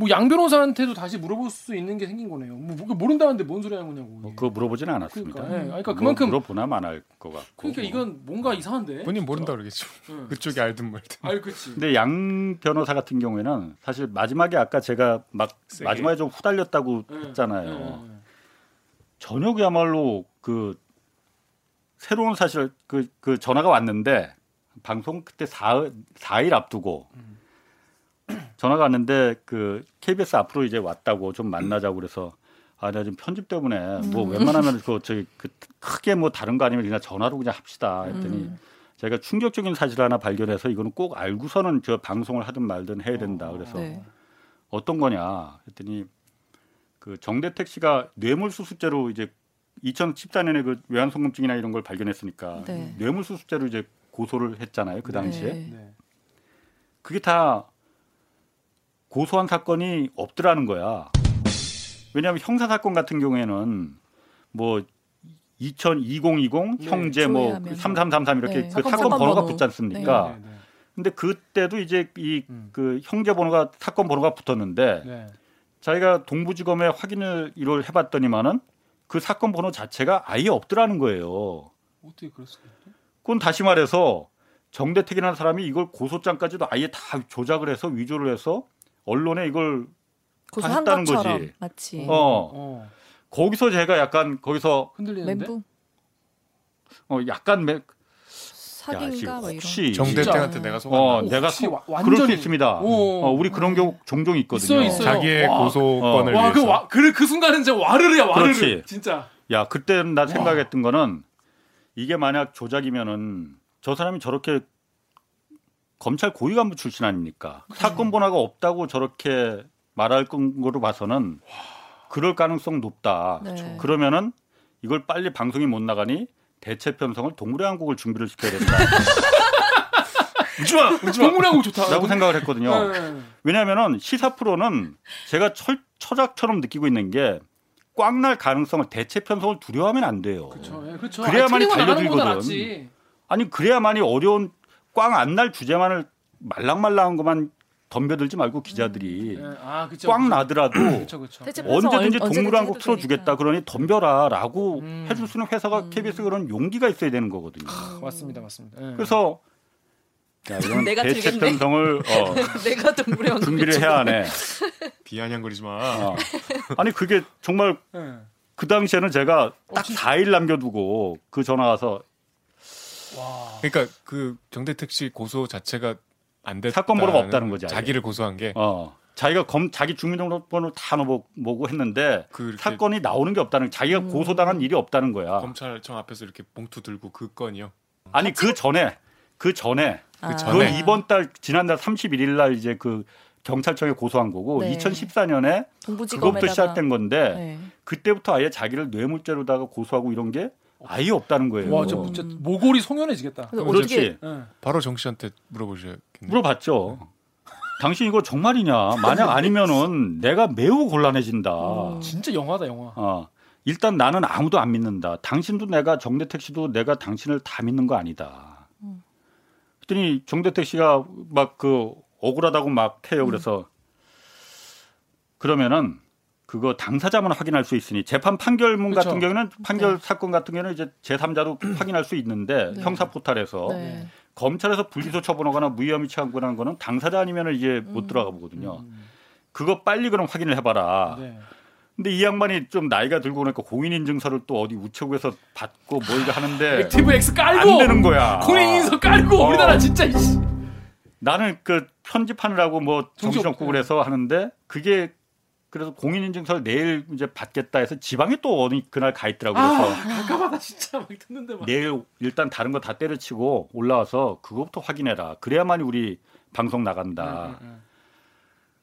뭐 양 변호사한테도 다시 물어볼 수 있는 게 생긴 거네요. 뭐 뭐- 모른다는데 뭔 소리 하는 거냐고. 뭐. 그거 물어보지는 않았습니다. 그러니까, 예. 그러니까 뭐 그만큼- 물어보나만 안할 것 같고. 그러니까 이건 뭔가 이상한데. 본인 모른다 그러겠죠. 응. 그쪽이 알든 말든. 아유, 그치. 근데 양 변호사 같은 경우에는 사실 마지막에 아까 제가 막 세게. 마지막에 좀 후달렸다고 예, 했잖아요. 예, 예. 전혀 그야말로 그 새로운 사실 그, 그 전화가 왔는데 방송 그때 4, 4일 앞두고 전화가 왔는데 그 KBS 앞으로 이제 왔다고 좀 만나자고 그래서 아 내가 지금 편집 때문에 뭐 웬만하면 그 저기 그 크게 뭐 다른 거 아니면 그냥 전화로 그냥 합시다 했더니 음. 제가 충격적인 사실 하나 발견해서 이거는 꼭 알고서는 저 방송을 하든 말든 해야 된다. 그래서 네. 어떤 거냐 했더니 그 정대택 씨가 뇌물수수죄로 이제 2014년에 그 외환송금증이나 이런 걸 발견했으니까 네. 뇌물수수죄로 이제 고소를 했잖아요. 그 당시에 네. 네. 그게 다 고소한 사건이 없더라는 거야. 왜냐하면 형사 사건 같은 경우에는 뭐 2020, 네, 형제 뭐 조회하면. 3333 이렇게 네. 그 사건 사건, 번호가 번호. 붙지 않습니까? 네, 네, 근데 그때도 이제 이 음. 그 형제 번호가 사건 번호가 붙었는데 네. 자기가 동부지검에 확인을 이걸 해봤더니만은 그 사건 번호 자체가 아예 없더라는 거예요. 어떻게 그럴 수가 있지? 그건 다시 말해서 정대택이라는 사람이 이걸 고소장까지도 아예 다 조작을 해서 위조를 해서 언론에 이걸 고소한 했다는 거지. 마치 어 어. 거기서 제가 약간 거기서 흔들리는데. 멘붕 어 약간 매, 야, 사기인가 뭐 이런. 혹시 정대택한테 진짜. 내가 어 속았나? 내가 혹시 소, 와- 그럴 수 완전히- 있습니다. 오. 어, 우리 그런 경우 종종 있거든요. 있어요, 있어요. 자기의 와. 고소권을 와, 그, 위해서. 와, 그, 그 순간은 진짜 와르르야, 와르르. 그렇지. 진짜. 야 그때는 나 생각했던 거는 이게 만약 조작이면은 저 사람이 저렇게 검찰 고위 간부 출신 아닙니까? 사건 번호가 없다고 저렇게 말할 거로 봐서는 그럴 가능성 높다. 네. 그러면은 이걸 빨리 방송이 못 나가니 대체 편성을 동물의 왕국을 준비를 시켜야 된다. 웃지마, 웃지마. 동물하고 좋다. 라고 생각을 했거든요. 네. 왜냐하면은 시사 프로는 제가 철, 처작처럼 느끼고 있는 게꽉날 가능성을 대체 편성을 두려워하면 안 돼요. 그렇죠. 예, 그렇죠. 그래야만이 나가는 달려들거든. 아니 그래야만이 어려운 꽝 안 날 주제만을 말랑말랑한 것만 덤벼들지 말고 기자들이 예, 아, 그렇죠. 꽝 나더라도 그렇죠. 대체 편성 언제든지 언- 동물왕국 틀어주겠다. 그러니 덤벼라라고 음. 해줄 수 있는 회사가 KBS 그런 용기가 있어야 되는 거거든요. 맞습니다, 맞습니다. 예. 그래서 야, 이건 내가. 편성을 어, 내가 동물의 준비를 해야 하네. 비아냥거리지 마. 어. 아니 그게 정말 예. 그 당시에는 제가 어, 딱 4일 남겨두고 그 전화 와서 와. 그러니까 그 정대택 씨 고소 자체가 안 됐다. 사건 번호가 없다는 거지, 아예. 자기를 고소한 게. 어 자기가 검 자기 주민등록번호를 다 넣어보고 했는데 그 사건이 나오는 게 없다는 자기가 고소당한 일이 없다는 거야. 검찰청 앞에서 이렇게 봉투 들고 그 건이요. 아니 그 전에 그 전에 그 아. 그 전에 이번 달 지난달 31일 날 이제 그 경찰청에 고소한 거고 네. 2014년에 동부지검에다가 그것부터 시작된 건데 네. 그때부터 아예 자기를 뇌물죄로다가 고소하고 이런 게 아예 없다는 거예요. 와, 저 진짜 모골이 송연해지겠다. 그래서 그렇지. 어떻게 예. 바로 정 씨한테 물어보셔야겠네. 물어봤죠. 당신 이거 정말이냐? 만약 아니면은 내가 매우 곤란해진다. 음. 진짜 영화다, 영화. 어, 일단 나는 아무도 안 믿는다. 당신도 내가 정대택 씨도 내가 당신을 다 믿는 거 아니다. 음. 그랬더니 정대택 씨가 막 그 억울하다고 막 해요. 그래서 그러면은 그거 당사자만 확인할 수 있으니 재판 판결문 그렇죠. 같은 경우는 판결 네. 사건 같은 경우는 이제 제3자도 확인할 수 있는데 네. 형사 포탈에서 네. 검찰에서 불기소 처분하거나 무혐의 처분하는 거는 당사자 아니면 이제 못 음. 들어가 보거든요. 음. 그거 빨리 그럼 확인을 해봐라. 네. 근데 이 양반이 좀 나이가 들고 그러니까 공인인증서를 또 어디 우체국에서 받고 뭐 이거 하는데 ActiveX 깔고 안 되는 거야. 공인인증서 깔고 어. 우리나라 진짜. 나는 그 편집하느라고 뭐 정신 정신없고 없고. 그래서 하는데 그게 그래서 공인인증서를 내일 이제 받겠다 해서 지방에 또 어디 그날 가 있더라고요. 그래서 아, 가까마다 진짜 막 듣는데 막. 내일 일단 다른 거 다 때려치고 올라와서 그거부터 확인해라. 그래야만이 우리 방송 나간다. 음, 음,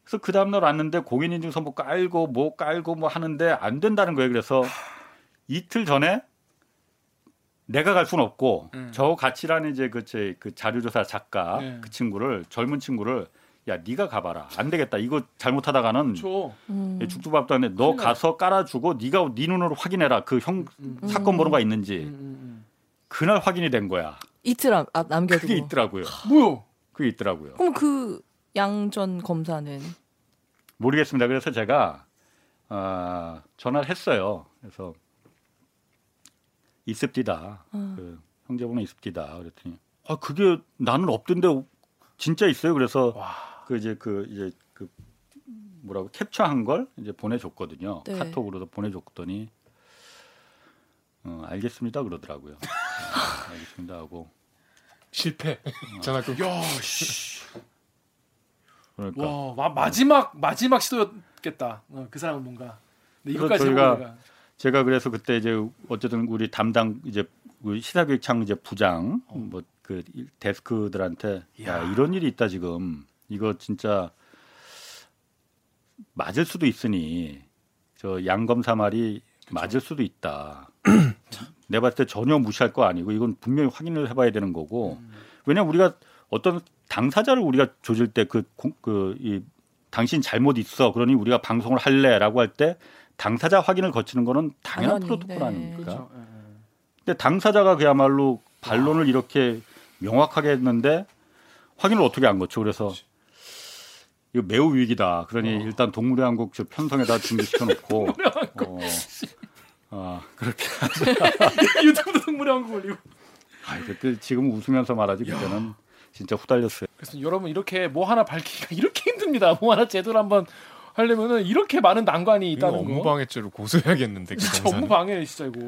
그래서 그 다음날 왔는데 공인인증서 뭐 깔고 뭐 깔고 뭐 하는데 안 된다는 거예요. 그래서 이틀 전에 내가 갈 수는 없고 음. 저 같이 라는 이제 그, 제, 그 자료조사 작가 네. 그 친구를 젊은 친구를 야 네가 가봐라 안 되겠다 이거 잘못하다가는 저 음. 죽두밥도 안돼 너. 가서 깔아주고 네가 네 눈으로 확인해라 그형 음, 사건 번호가 있는지 음, 음, 그날 확인이 된 거야 이틀 남, 아, 남겨두고. 그게 있더라고요 음. 뭐요? 그게 있더라고요 그럼 그 양전 검사는 모르겠습니다. 그래서 제가 아, 전화를 했어요. 그래서 있습디다. 어. 그 형제분은 있습디다. 그랬더니 아 그게 나는 없던데 진짜 있어요. 그래서 와. 그 이제 그 이제 그 뭐라고 캡처한 걸 이제 보내줬거든요. 네. 카톡으로도 보내줬더니 어, 알겠습니다 그러더라고요. 네, 알겠습니다 하고 실패. 전화 끊. 야, 씨. 그러니까 와, 마, 마지막 마지막 시도였겠다. 어, 그 사람은 뭔가. 근데 이것까지 저희가 해보니까. 제가 그래서 그때 이제 어쨌든 우리 담당 이제 우리 시사교육청 이제 부장 뭐그 일- 데스크들한테 야 야. 이런 일이 있다 지금 이거 진짜 맞을 수도 있으니 저 양 검사 말이 맞을 수도 있다. 내가 봤을 때 전혀 무시할 거 아니고 이건 분명히 확인을 해봐야 되는 거고 왜냐 면 우리가 어떤 당사자를 우리가 조질 때 그 그 이 당신 잘못 있어 그러니 우리가 방송을 할래라고 할 때 당사자 확인을 거치는 거는 당연한 당연히, 프로토콜 네. 아닙니까? 그렇죠. 예, 예. 근데 당사자가 그야말로 반론을 이렇게 명확하게 했는데 확인을 어떻게 안 거쳐 그래서 이거 매우 위기다. 그러니 일단 동물의 왕국 저 편성에다 준비시켜 놓고 어, 아 그렇게 유튜브 동물의 왕국 올리고. 아 그때 지금 웃으면서 말하지 그때는 진짜 후달렸어요. 그래서 여러분 이렇게 뭐 하나 밝히기가 이렇게 힘듭니다. 뭐 하나 제대로 한번 하려면은 이렇게 많은 난관이 있다는 거. 업무방해죄로 고소해야겠는데 그 진짜 검사는. 업무 방해 진짜 이거.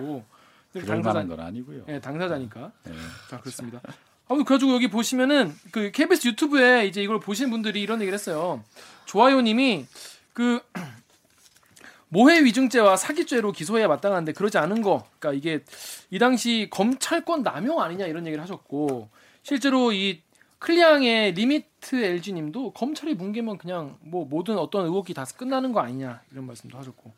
근데 그럴 당사자, 만한 건 아니고요. 예, 당사자니까. 네. 자 그렇습니다. 아무튼 그래가지고 여기 보시면은 그 KBS 유튜브에 이제 이걸 보시는 분들이 이런 얘기를 했어요. 좋아요님이 그 모해 위증죄와 사기죄로 기소해야 마땅한데 그러지 않은 거. 그러니까 이게 이 당시 검찰권 남용 아니냐 이런 얘기를 하셨고 실제로 이 클리앙의 리미트 LG님도 검찰이 뭉개면 그냥 뭐 모든 어떤 의혹이 다 끝나는 거 아니냐 이런 말씀도 하셨고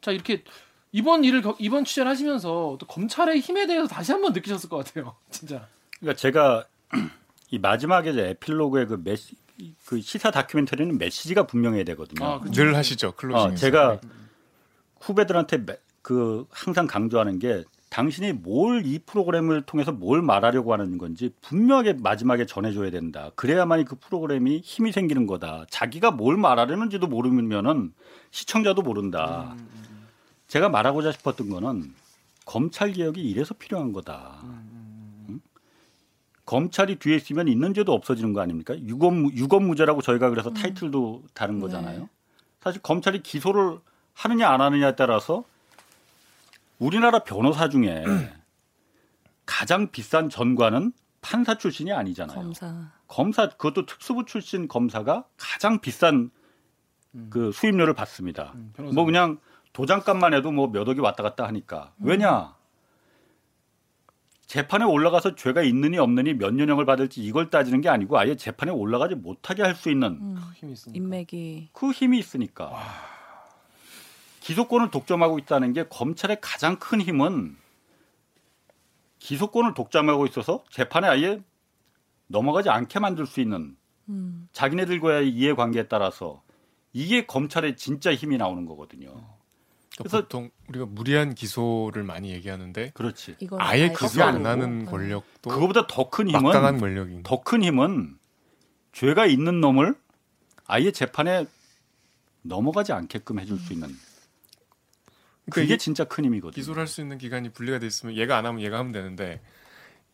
자 이렇게 이번 일을 거- 이번 취재를 하시면서 또 검찰의 힘에 대해서 다시 한번 느끼셨을 것 같아요 진짜 그러니까 제가 이 마지막에 이제 에필로그의 그 메시 그 시사 다큐멘터리는 메시지가 분명해야 되거든요. 아, 그쵸. 늘 하시죠 closing. 어, 제가 후배들한테 매- 그 항상 강조하는 게 당신이 뭘 이 프로그램을 통해서 뭘 말하려고 하는 건지 분명하게 마지막에 전해줘야 된다. 그래야만이 그 프로그램이 힘이 생기는 거다. 자기가 뭘 말하려는지도 모르면은 시청자도 모른다. 제가 말하고자 싶었던 거는 검찰 개혁이 이래서 필요한 거다. 응? 검찰이 뒤에 있으면 있는 죄도 없어지는 거 아닙니까? 유검 유검무죄라고 저희가 그래서 타이틀도 다른 거잖아요. 사실 검찰이 기소를 하느냐 안 하느냐에 따라서 우리나라 변호사 중에 가장 비싼 전관은 판사 출신이 아니잖아요. 검사. 검사 그것도 특수부 출신 검사가 가장 비싼 그 수임료를 받습니다. 음. 뭐 그냥 도장값만 해도 뭐 몇 억이 왔다 갔다 하니까 왜냐 재판에 올라가서 죄가 있느니 없느니 몇 년형을 받을지 이걸 따지는 게 아니고 아예 재판에 올라가지 못하게 할 수 있는 음, 힘이 있으니까. 인맥이. 그 힘이 있으니까. 기소권을 독점하고 있다는 게 검찰의 가장 큰 힘은 기소권을 독점하고 있어서 재판에 아예 넘어가지 않게 만들 수 있는 음, 자기네들과의 이해관계에 따라서 이게 검찰의 진짜 힘이 나오는 거거든요. 그러니까 그래서- 보통 우리가 무리한 기소를 많이 얘기하는데 그렇지. 아예 기소 안. 하는 어. 권력도 그거보다 더 큰 힘은 막강한 권력인. 더 큰 힘은 죄가 있는 놈을 아예 재판에 넘어가지 않게끔 해줄 수 있는 그러니까 그게 진짜 큰 힘이거든요. 기소를 할 수 있는 기간이 분리가 돼 있으면 얘가 안 하면 얘가 하면 되는데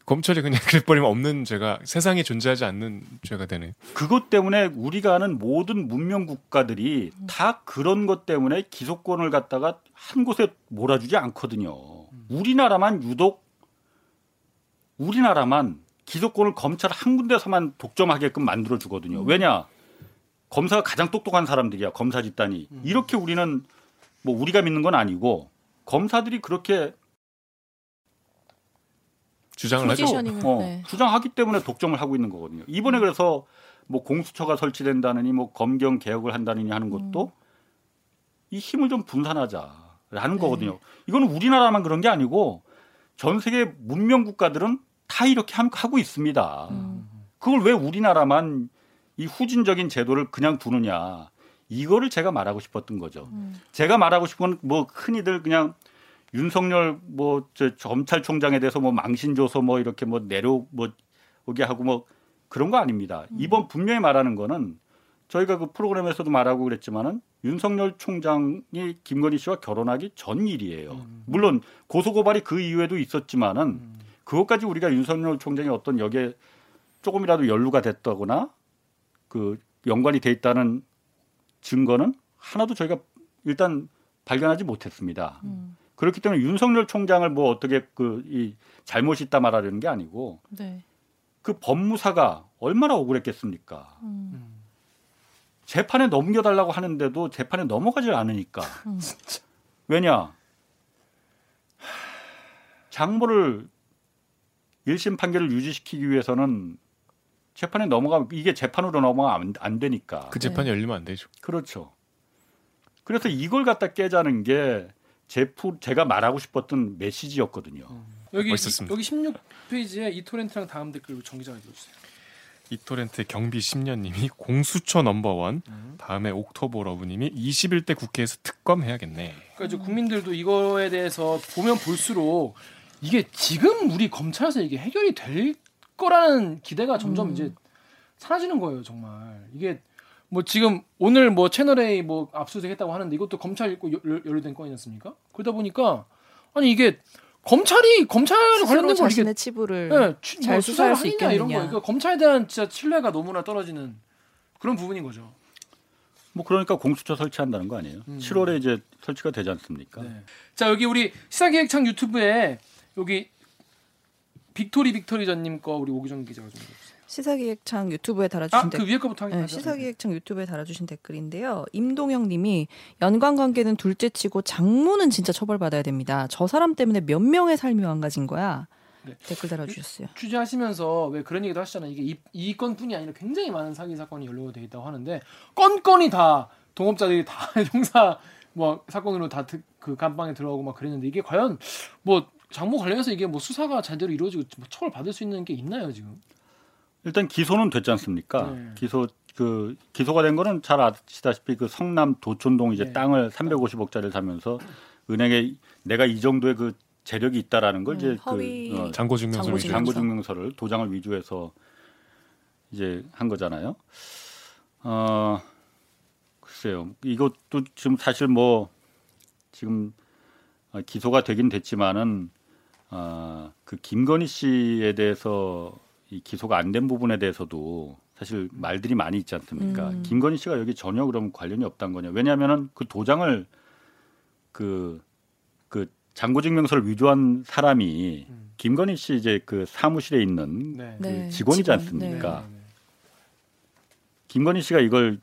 검찰이 그냥 그래버리면 없는 죄가 세상에 존재하지 않는 죄가 되네. 그것 때문에 우리가 아는 모든 문명 국가들이 다 그런 것 때문에 기소권을 갖다가 한 곳에 몰아주지 않거든요. 우리나라만 유독 우리나라만 기소권을 검찰 한 군데서만 독점하게끔 만들어 주거든요. 왜냐? 검사가 가장 똑똑한 사람들이야. 검사 집단이. 이렇게 우리는 뭐 우리가 믿는 건 아니고 검사들이 그렇게 주장을 하죠. 어, 네. 주장하기 때문에 독점을 하고 있는 거거든요. 이번에 그래서 뭐 공수처가 설치된다느니 뭐 검경 개혁을 한다느니 하는 것도 이 힘을 좀 분산하자라는 네. 거거든요. 이거는 우리나라만 그런 게 아니고 전 세계 문명 국가들은 다 이렇게 함- 하고 있습니다. 음. 그걸 왜 우리나라만 이 후진적인 제도를 그냥 두느냐. 이거를 제가 말하고 싶었던 거죠. 음. 제가 말하고 싶은 건 뭐 흔히들 그냥 윤석열 뭐 저 검찰총장에 대해서 뭐 망신 줘서 뭐 이렇게 뭐 내려 뭐 오게 하고 뭐 그런 거 아닙니다. 이번 분명히 말하는 거는 저희가 그 프로그램에서도 말하고 그랬지만은 윤석열 총장이 김건희 씨와 결혼하기 전 일이에요. 물론 고소 고발이 그 이후에도 있었지만은 그것까지 우리가 윤석열 총장이 어떤 여기에 조금이라도 연루가 됐다거나 그 연관이 돼 있다는 증거는 하나도 저희가 일단 발견하지 못했습니다. 음. 그렇기 때문에 윤석열 총장을 뭐 어떻게 그 이 잘못이 있다 말하려는 게 아니고 네. 그 법무사가 얼마나 억울했겠습니까? 음. 재판에 넘겨달라고 하는데도 재판에 넘어가질 않으니까. 음. 왜냐? 장모를 1심 판결을 유지시키기 위해서는 재판에 넘어가면 이게 재판으로 넘어가면 안, 안 되니까. 그 재판이 열리면 안 되죠. 그렇죠. 그래서 이걸 갖다 깨자는 게 제프 제가 말하고 싶었던 메시지였거든요. 여기 멋있었습니다. 여기 16페이지에 이토렌트랑 다음 댓글 정 기자가 읽어주세요. 이토렌트 경비 10년님이 공수처 넘버원 다음에 옥토버 러브님이 21대 국회에서 특검해야겠네. 그러니까 이제 국민들도 이거에 대해서 보면 볼수록 이게 지금 우리 검찰에서 이게 해결이 될 거라는 기대가 점점 이제 사라지는 거예요, 정말. 이게 뭐 지금 오늘 뭐 채널A 뭐 압수수색했다고 하는데 이것도 검찰 있고 연- 연루된 건이지 않습니까? 그러다 보니까 아니 이게 검찰이 검찰 관련된 걸 이게 치부를 예, 추- 잘뭐 수사할 수 하느냐 이런 거. 있겠느냐. 그러니까 검찰에 대한 진짜 신뢰가 너무나 떨어지는 그런 부분인 거죠. 뭐 그러니까 공수처 설치한다는 거 아니에요? 음. 7월에 이제 설치가 되지 않습니까? 네. 자 여기 우리 시사기획창 유튜브에 여기 빅토리 빅토리 전님 거 우리 오기정 기자가 좀. 시사기획창 유튜브에 달아주신 아그 댓글. 위에 거부터 하겠습니다. 네, 시사기획창 유튜브에 달아주신 댓글인데요. 임동영 님이 연관 관계는 둘째 치고 장모는 진짜 처벌받아야 됩니다. 저 사람 때문에 몇 명의 삶이 망가진 거야. 네. 댓글 달아주셨어요. 취재하시면서 왜 그런 얘기도 하시잖아요. 이게 이, 이 건뿐이 아니라 굉장히 많은 사기 사건이 연루돼 있다고 하는데 건건이 다 동업자들이 다 형사 뭐 사건으로 다 그 감방에 들어가고 막 그랬는데 이게 과연 뭐 장모 관련해서 이게 뭐 수사가 제대로 이루어지고 뭐 처벌 받을 수 있는 게 있나요 지금? 일단 기소는 됐지 않습니까? 네. 기소 그 기소가 된 거는 잘 아시다시피 그 성남 도촌동 이제 네. 땅을 350억짜리를 사면서 은행에 내가 이 정도의 그 재력이 있다라는 걸 음, 이제 허위 그 어, 장고 증명서 장고 위조. 증명서. 장고 증명서를 도장을 위조해서 이제 한 거잖아요. 어 글쎄요. 이것도 지금 사실 뭐 지금 어, 기소가 되긴 됐지만은 어, 그 김건희 씨에 대해서 이 기소가 안 된 부분에 대해서도 사실 말들이 많이 있지 않습니까? 음. 김건희 씨가 여기 전혀 그럼 관련이 없다는 거냐? 왜냐하면은 그 도장을 그, 그 장고증명서를 위조한 사람이 음. 김건희 씨 이제 그 사무실에 있는 네. 그 네, 직원이지 직원, 않습니까? 네, 네. 김건희 씨가 이걸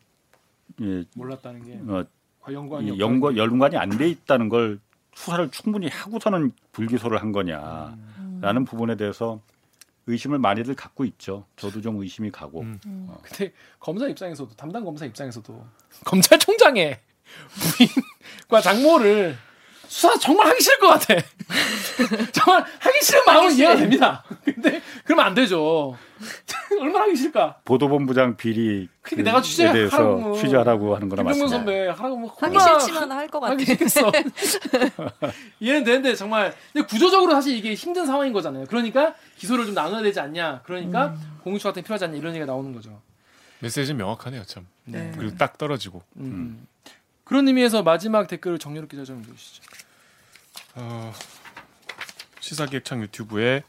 예, 몰랐다는 게 어, 연관이 이 없다는 연관 게. 연관이 안 돼 있다는 걸 수사를 충분히 하고서는 불기소를 한 거냐라는 음. 부분에 대해서 의심을 많이들 갖고 있죠. 저도 좀 의심이 가고. 음. 근데 검사 입장에서도 담당 검사 입장에서도 검찰총장의 부인과 장모를 수사 정말 하기 싫을 것 같아. 정말 하기 싫은 마음은 이해가 됩니다. 근데 그러면 안 되죠. 얼마나 하기 싫을까? 보도본부장 비리 그러니까 내가 에 취재하라고 대해서 하면 취재하라고 하는 거나 마찬가지. 선배 하라고 하면 하기 싫지만 할 것 같아. 하기 싫겠어. 이해는 되는데 정말 근데 구조적으로 사실 이게 힘든 상황인 거잖아요. 그러니까 기소를 좀 나눠야 되지 않냐. 그러니까 공수처 같은 게 필요하지 않냐 이런 얘기가 나오는 거죠. 메시지는 명확하네요, 참. 네. 그리고 딱 떨어지고. 음. 그런 의미에서 마지막 댓글을 정유롭 기자 좀 읽으시죠. 어, 시사기획창 유튜브에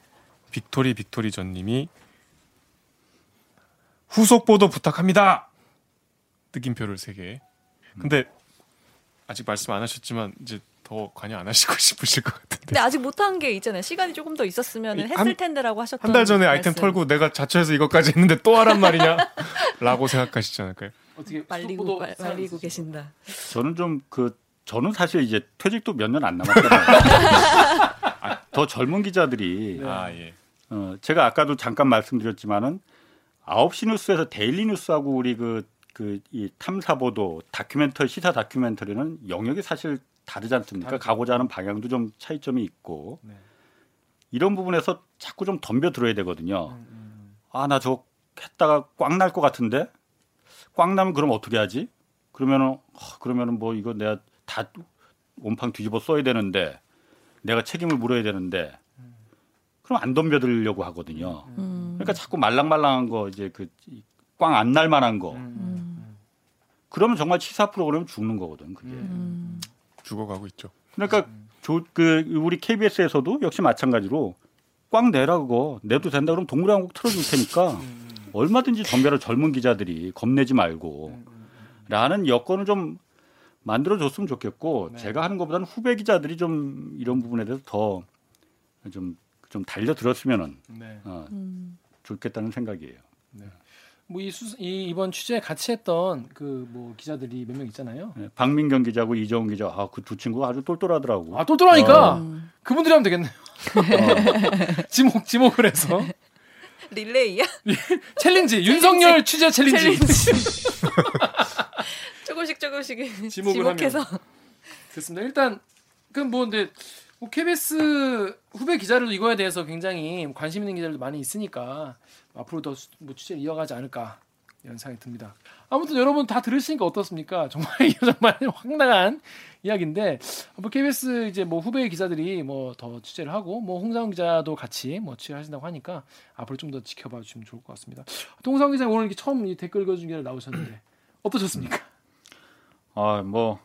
빅토리 빅토리 전님이 후속 보도 부탁합니다. 느낌표를 세 개. 근데 아직 말씀 안 하셨지만 이제 더 관여 안 하시고 싶으실 것 같은데. 근데 아직 못한 게 있잖아요. 시간이 조금 더 있었으면 이- 했을 한- 텐데라고 하셨던 한 달 전에 아이템 말씀. 털고 내가 자처해서 이것까지 했는데 또 하란 말이냐? 라고 생각하시지 않을까요? 어떻게 말리고 말- 말리고? 계신다. 저는 좀 그 저는 사실 이제 퇴직도 몇 년 안 남았잖아요. 아, 더 젊은 기자들이 네. 아 예. 어, 제가 아까도 잠깐 말씀드렸지만은 9시 뉴스에서 daily 뉴스하고 우리 그 그 이 탐사 보도 다큐멘터리 시사 다큐멘터리는 영역이 사실 다르지 않습니까? 다르죠. 가고자 하는 방향도 좀 차이점이 있고 네. 이런 부분에서 자꾸 좀 덤벼 들어야 되거든요. 음, 음. 아, 나 저거 했다가 꽝 날 것 같은데? 꽝 나면 그럼 어떻게 하지? 그러면은, 어, 그러면은 뭐 이거 내가 다 온팡 뒤집어 써야 되는데, 내가 책임을 물어야 되는데, 그럼 안 덤벼들려고 하거든요. 음. 그러니까 자꾸 말랑말랑한 거, 이제 그, 꽝 안 날 만한 거. 음. 그러면 정말 치사 프로그램 죽는 거거든, 그게. 음. 죽어가고 있죠. 그러니까 조, 그 우리 KBS에서도 역시 마찬가지로 꽝 내라 그거 내도 된다 그러면 동물의 왕국 틀어줄 테니까 얼마든지 덤벼라 젊은 기자들이 겁내지 말고 라는 여건을 좀 만들어 줬으면 좋겠고 네. 제가 하는 것보다는 후배 기자들이 좀 이런 부분에 대해서 더 좀좀 달려 들었으면은 네. 어, 음. 좋겠다는 생각이에요. 뭐이 이 이번 취재 같이 했던 그 뭐 기자들이 몇 명 있잖아요. 네, 박민경 기자하고 이정훈 기자 아 그 두 친구가 아주 똘똘하더라고. 아 똘똘하니까 어. 음. 그분들이 하면 되겠네요. 지목 지목을 해서 릴레이야? 챌린지 윤석열 취재 챌린지. 챌린지. 조금씩 조금씩 지목을 지목해서 됐습니다. 일단 그럼 뭐 근데 뭐 KBS 후배 기자들도 이거에 대해서 굉장히 관심 있는 기자들도 많이 있으니까 앞으로 더 뭐 취재를 이어가지 않을까 이런 생각이 듭니다. 아무튼 여러분 다 들으시니까 어떻습니까? 정말 이거 정말 황당한 이야기인데 뭐 KBS 이제 뭐 후배 기자들이 뭐 더 취재를 하고 뭐 홍상훈 기자도 같이 뭐 취재하신다고 하니까 앞으로 좀 더 지켜봐 주시면 좋을 것 같습니다. 홍상훈 기자 오늘 이렇게 처음 이 댓글 읽어준 기자 나오셨는데 어떠셨습니까? 아, 뭐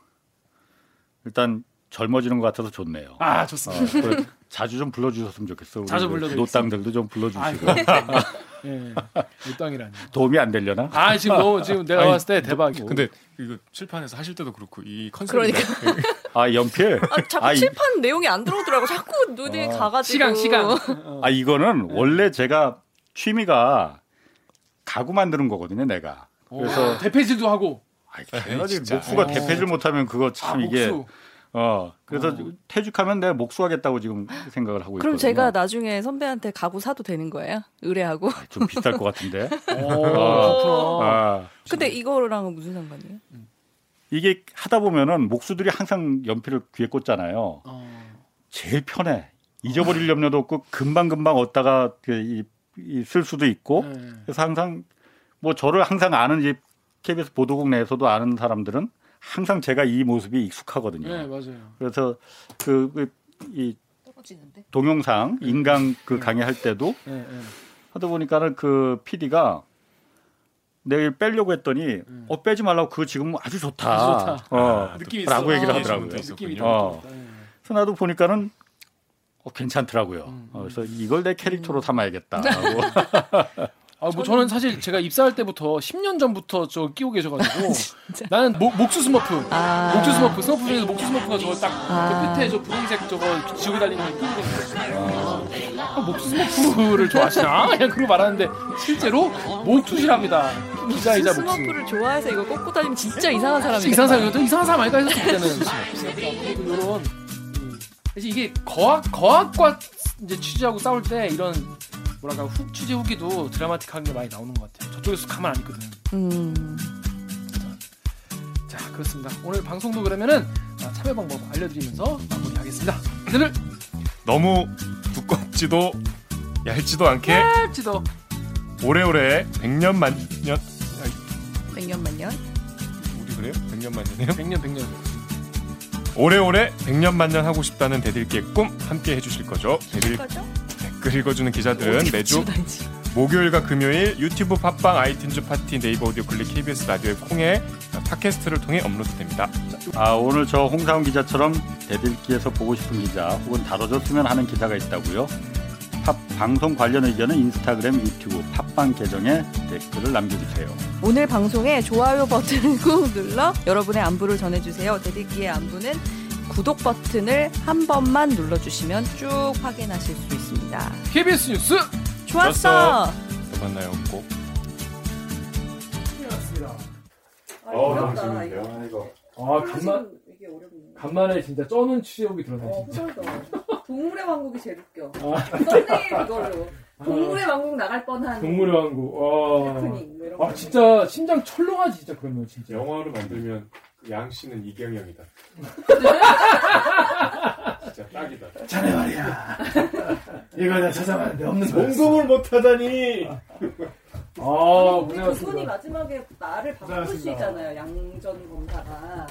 일단 젊어지는 것 같아서 좋네요. 아 어, 좋습니다. 그 자주 좀 불러주셨으면 좋겠어. 자주 그 불러드리겠습니다. 노땅들도 좀 불러주시고 아이고. 예. 일당이라니. 도움이 안 되려나? 아 지금 너무 지금 내가 아니, 봤을 때 대박이야. 근데 이거 칠판에서 하실 때도 그렇고 이 컨셉이 그러니까. 아 연필? 아, 자꾸 아, 이- 칠판 내용이 안 들어오더라고. 자꾸 눈이 어. 가가지고. 시간 시간. 아 이거는 원래 제가 취미가 가구 만드는 거거든요, 내가. 그래서 대패질도 하고. 아이, 에이. 목수가 어. 대패질 못하면 그거 참 아, 이게 목수. 어 그래서 어. 퇴직하면 내가 목수하겠다고 지금 생각을 하고 있거든요. 그럼 제가 나중에 선배한테 가구 사도 되는 거예요? 의뢰하고. 좀 비쌀 것 같은데. 오, 그렇구나. 아, 근데 이거랑은 무슨 상관이에요? 이게 하다 보면은 목수들이 항상 연필을 귀에 꽂잖아요. 어. 제일 편해. 잊어버릴 염려도 없고 금방 금방 얻다가 그 이- 이 쓸 수도 있고. 네. 그래서 항상 뭐 저를 항상 아는 이 KBS 보도국 내에서도 아는 사람들은 항상 제가 이 모습이 익숙하거든요. 네 맞아요. 그래서 그이 떨어지는데? 동영상 인강 그 강의할 때도 네, 네. 하다 보니까는 그 PD가 내일 빼려고 했더니 어 빼지 말라고 그거 지금 아주 좋다. 아주 좋다. 어, 아, 느낌이 라고 있어. 얘기를 아, 하더라고요. 느낌이 어. 네. 그래서 나도 보니까는 어, 괜찮더라고요. 음, 어, 그래서 이걸 내 캐릭터로 삼아야겠다. 아, 뭐 저는 사실 제가 입사할 때부터 10년 전부터 저 끼고 계셔가지고 나는 목, 목수 스머프, 아. 목수 스머프, 스머프 중에서 목수 스머프가 저거 딱 아. 그 끝에 저 분홍색 저거 지고 달리는 걸 끼고 계셨어요. 아, 목수 스머프를 좋아하시나? 그냥 그러고 말하는데 실제로 목수시랍니다. 기자이자 목수. 스머프를 좋아해서 이거 꽂고 다니면 진짜 이상한 사람이다. 이상한 사람, 이상한 사람 아닐까 했었을 때는. 이런 그래서 이게 거악 거악과 이제 취재하고 싸울 때 이런 뭐랄까 후, 취재 후기도 드라마틱한 게 많이 나오는 것 같아요. 저쪽에서 가만 안 있거든. 음. 자 그렇습니다. 오늘 방송도 그러면은 아, 참여 방법 알려드리면서 마무리하겠습니다. 오늘 너무 두껍지도 얇지도 않게 할지도 오래오래 백년 만년 백년 만년. 우리 그래요? 백년 만년이요? 100년 100년 오래오래 백년 만년 하고 싶다는 댓읽기의 꿈 함께 해주실 거죠? 대들 거죠? 댓글 읽어주는 기자들은 매주 목요일과 금요일 유튜브 팟빵 아이튠즈 팟티 네이버 오디오 클릭 KBS 라디오의 콩에 팟캐스트를 통해 업로드됩니다. 아, 오늘 저 홍사훈 기자처럼 대들기에서 보고 싶은 기자 혹은 다뤄줬으면 하는 기자가 있다고요. 팝 방송 관련 의견은 인스타그램, 유튜브, 팟빵 계정에 댓글을 남겨주세요. 오늘 방송에 좋아요 버튼을 꾹 눌러 여러분의 안부를 전해주세요. 대들기의 안부는 구독 버튼을 한 번만 눌러주시면 쭉 확인하실 수 있습니다. KBS 뉴스 좋았어. 또 만나요 꼭. 어, 너무 재밌는데요? 아 간만 이게 어렵네. 간만에 진짜 쩌는 취재 후기 들었네. 어, 진짜. 쩔다. 동물의 왕국이 제일 웃겨. 아. 썸네일 이걸로. 동물의 왕국 나갈 뻔한 동물의 왕국. 와. 뭐아 거. 진짜 심장 철렁하지 진짜 그러면 진짜. 영화로 만들면 양 씨는 이경영이다. 진짜 딱이다. 자네 말이야. 이거 내가 찾아봤는데 없는 거였어. 공금을 못하다니. 아 우리 두 분이. 마지막에 나를 바꿀 수. 있잖아요. 양전 검사가.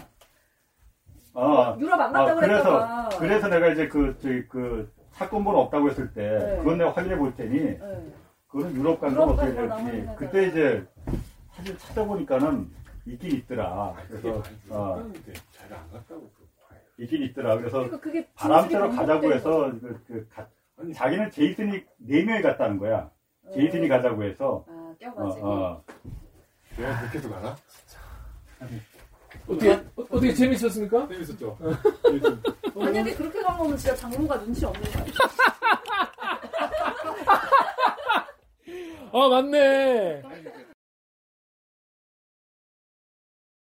아, 유럽 안 아, 간다고 그래서 그랬다가. 그래서 내가 이제 그 저기 그 사건 번호 없다고 했을 때 네. 그건 내가 확인해 볼 테니 네. 그거는 유럽 간거 유럽 어떻게 간거 될지 그때 이제 사실 찾아보니까는 있긴 있더라. 그래서 어, 잘안 갔다고. 있긴 있더라. 그래서 그러니까 바람처럼 가자고 해서 그, 그 가- 자기는 제이슨이 네 명이 갔다는 거야. 거죠. 제이슨이 가자고 해서 아, 어, 껴가지고. 어. 내가 그렇게도 가나? 어떻게 어, 어떻게 재밌었습니까? 재밌었죠. 만약에 그렇게 간 거면 진짜 장모가 눈치 없는 거 아니야? 아 맞네.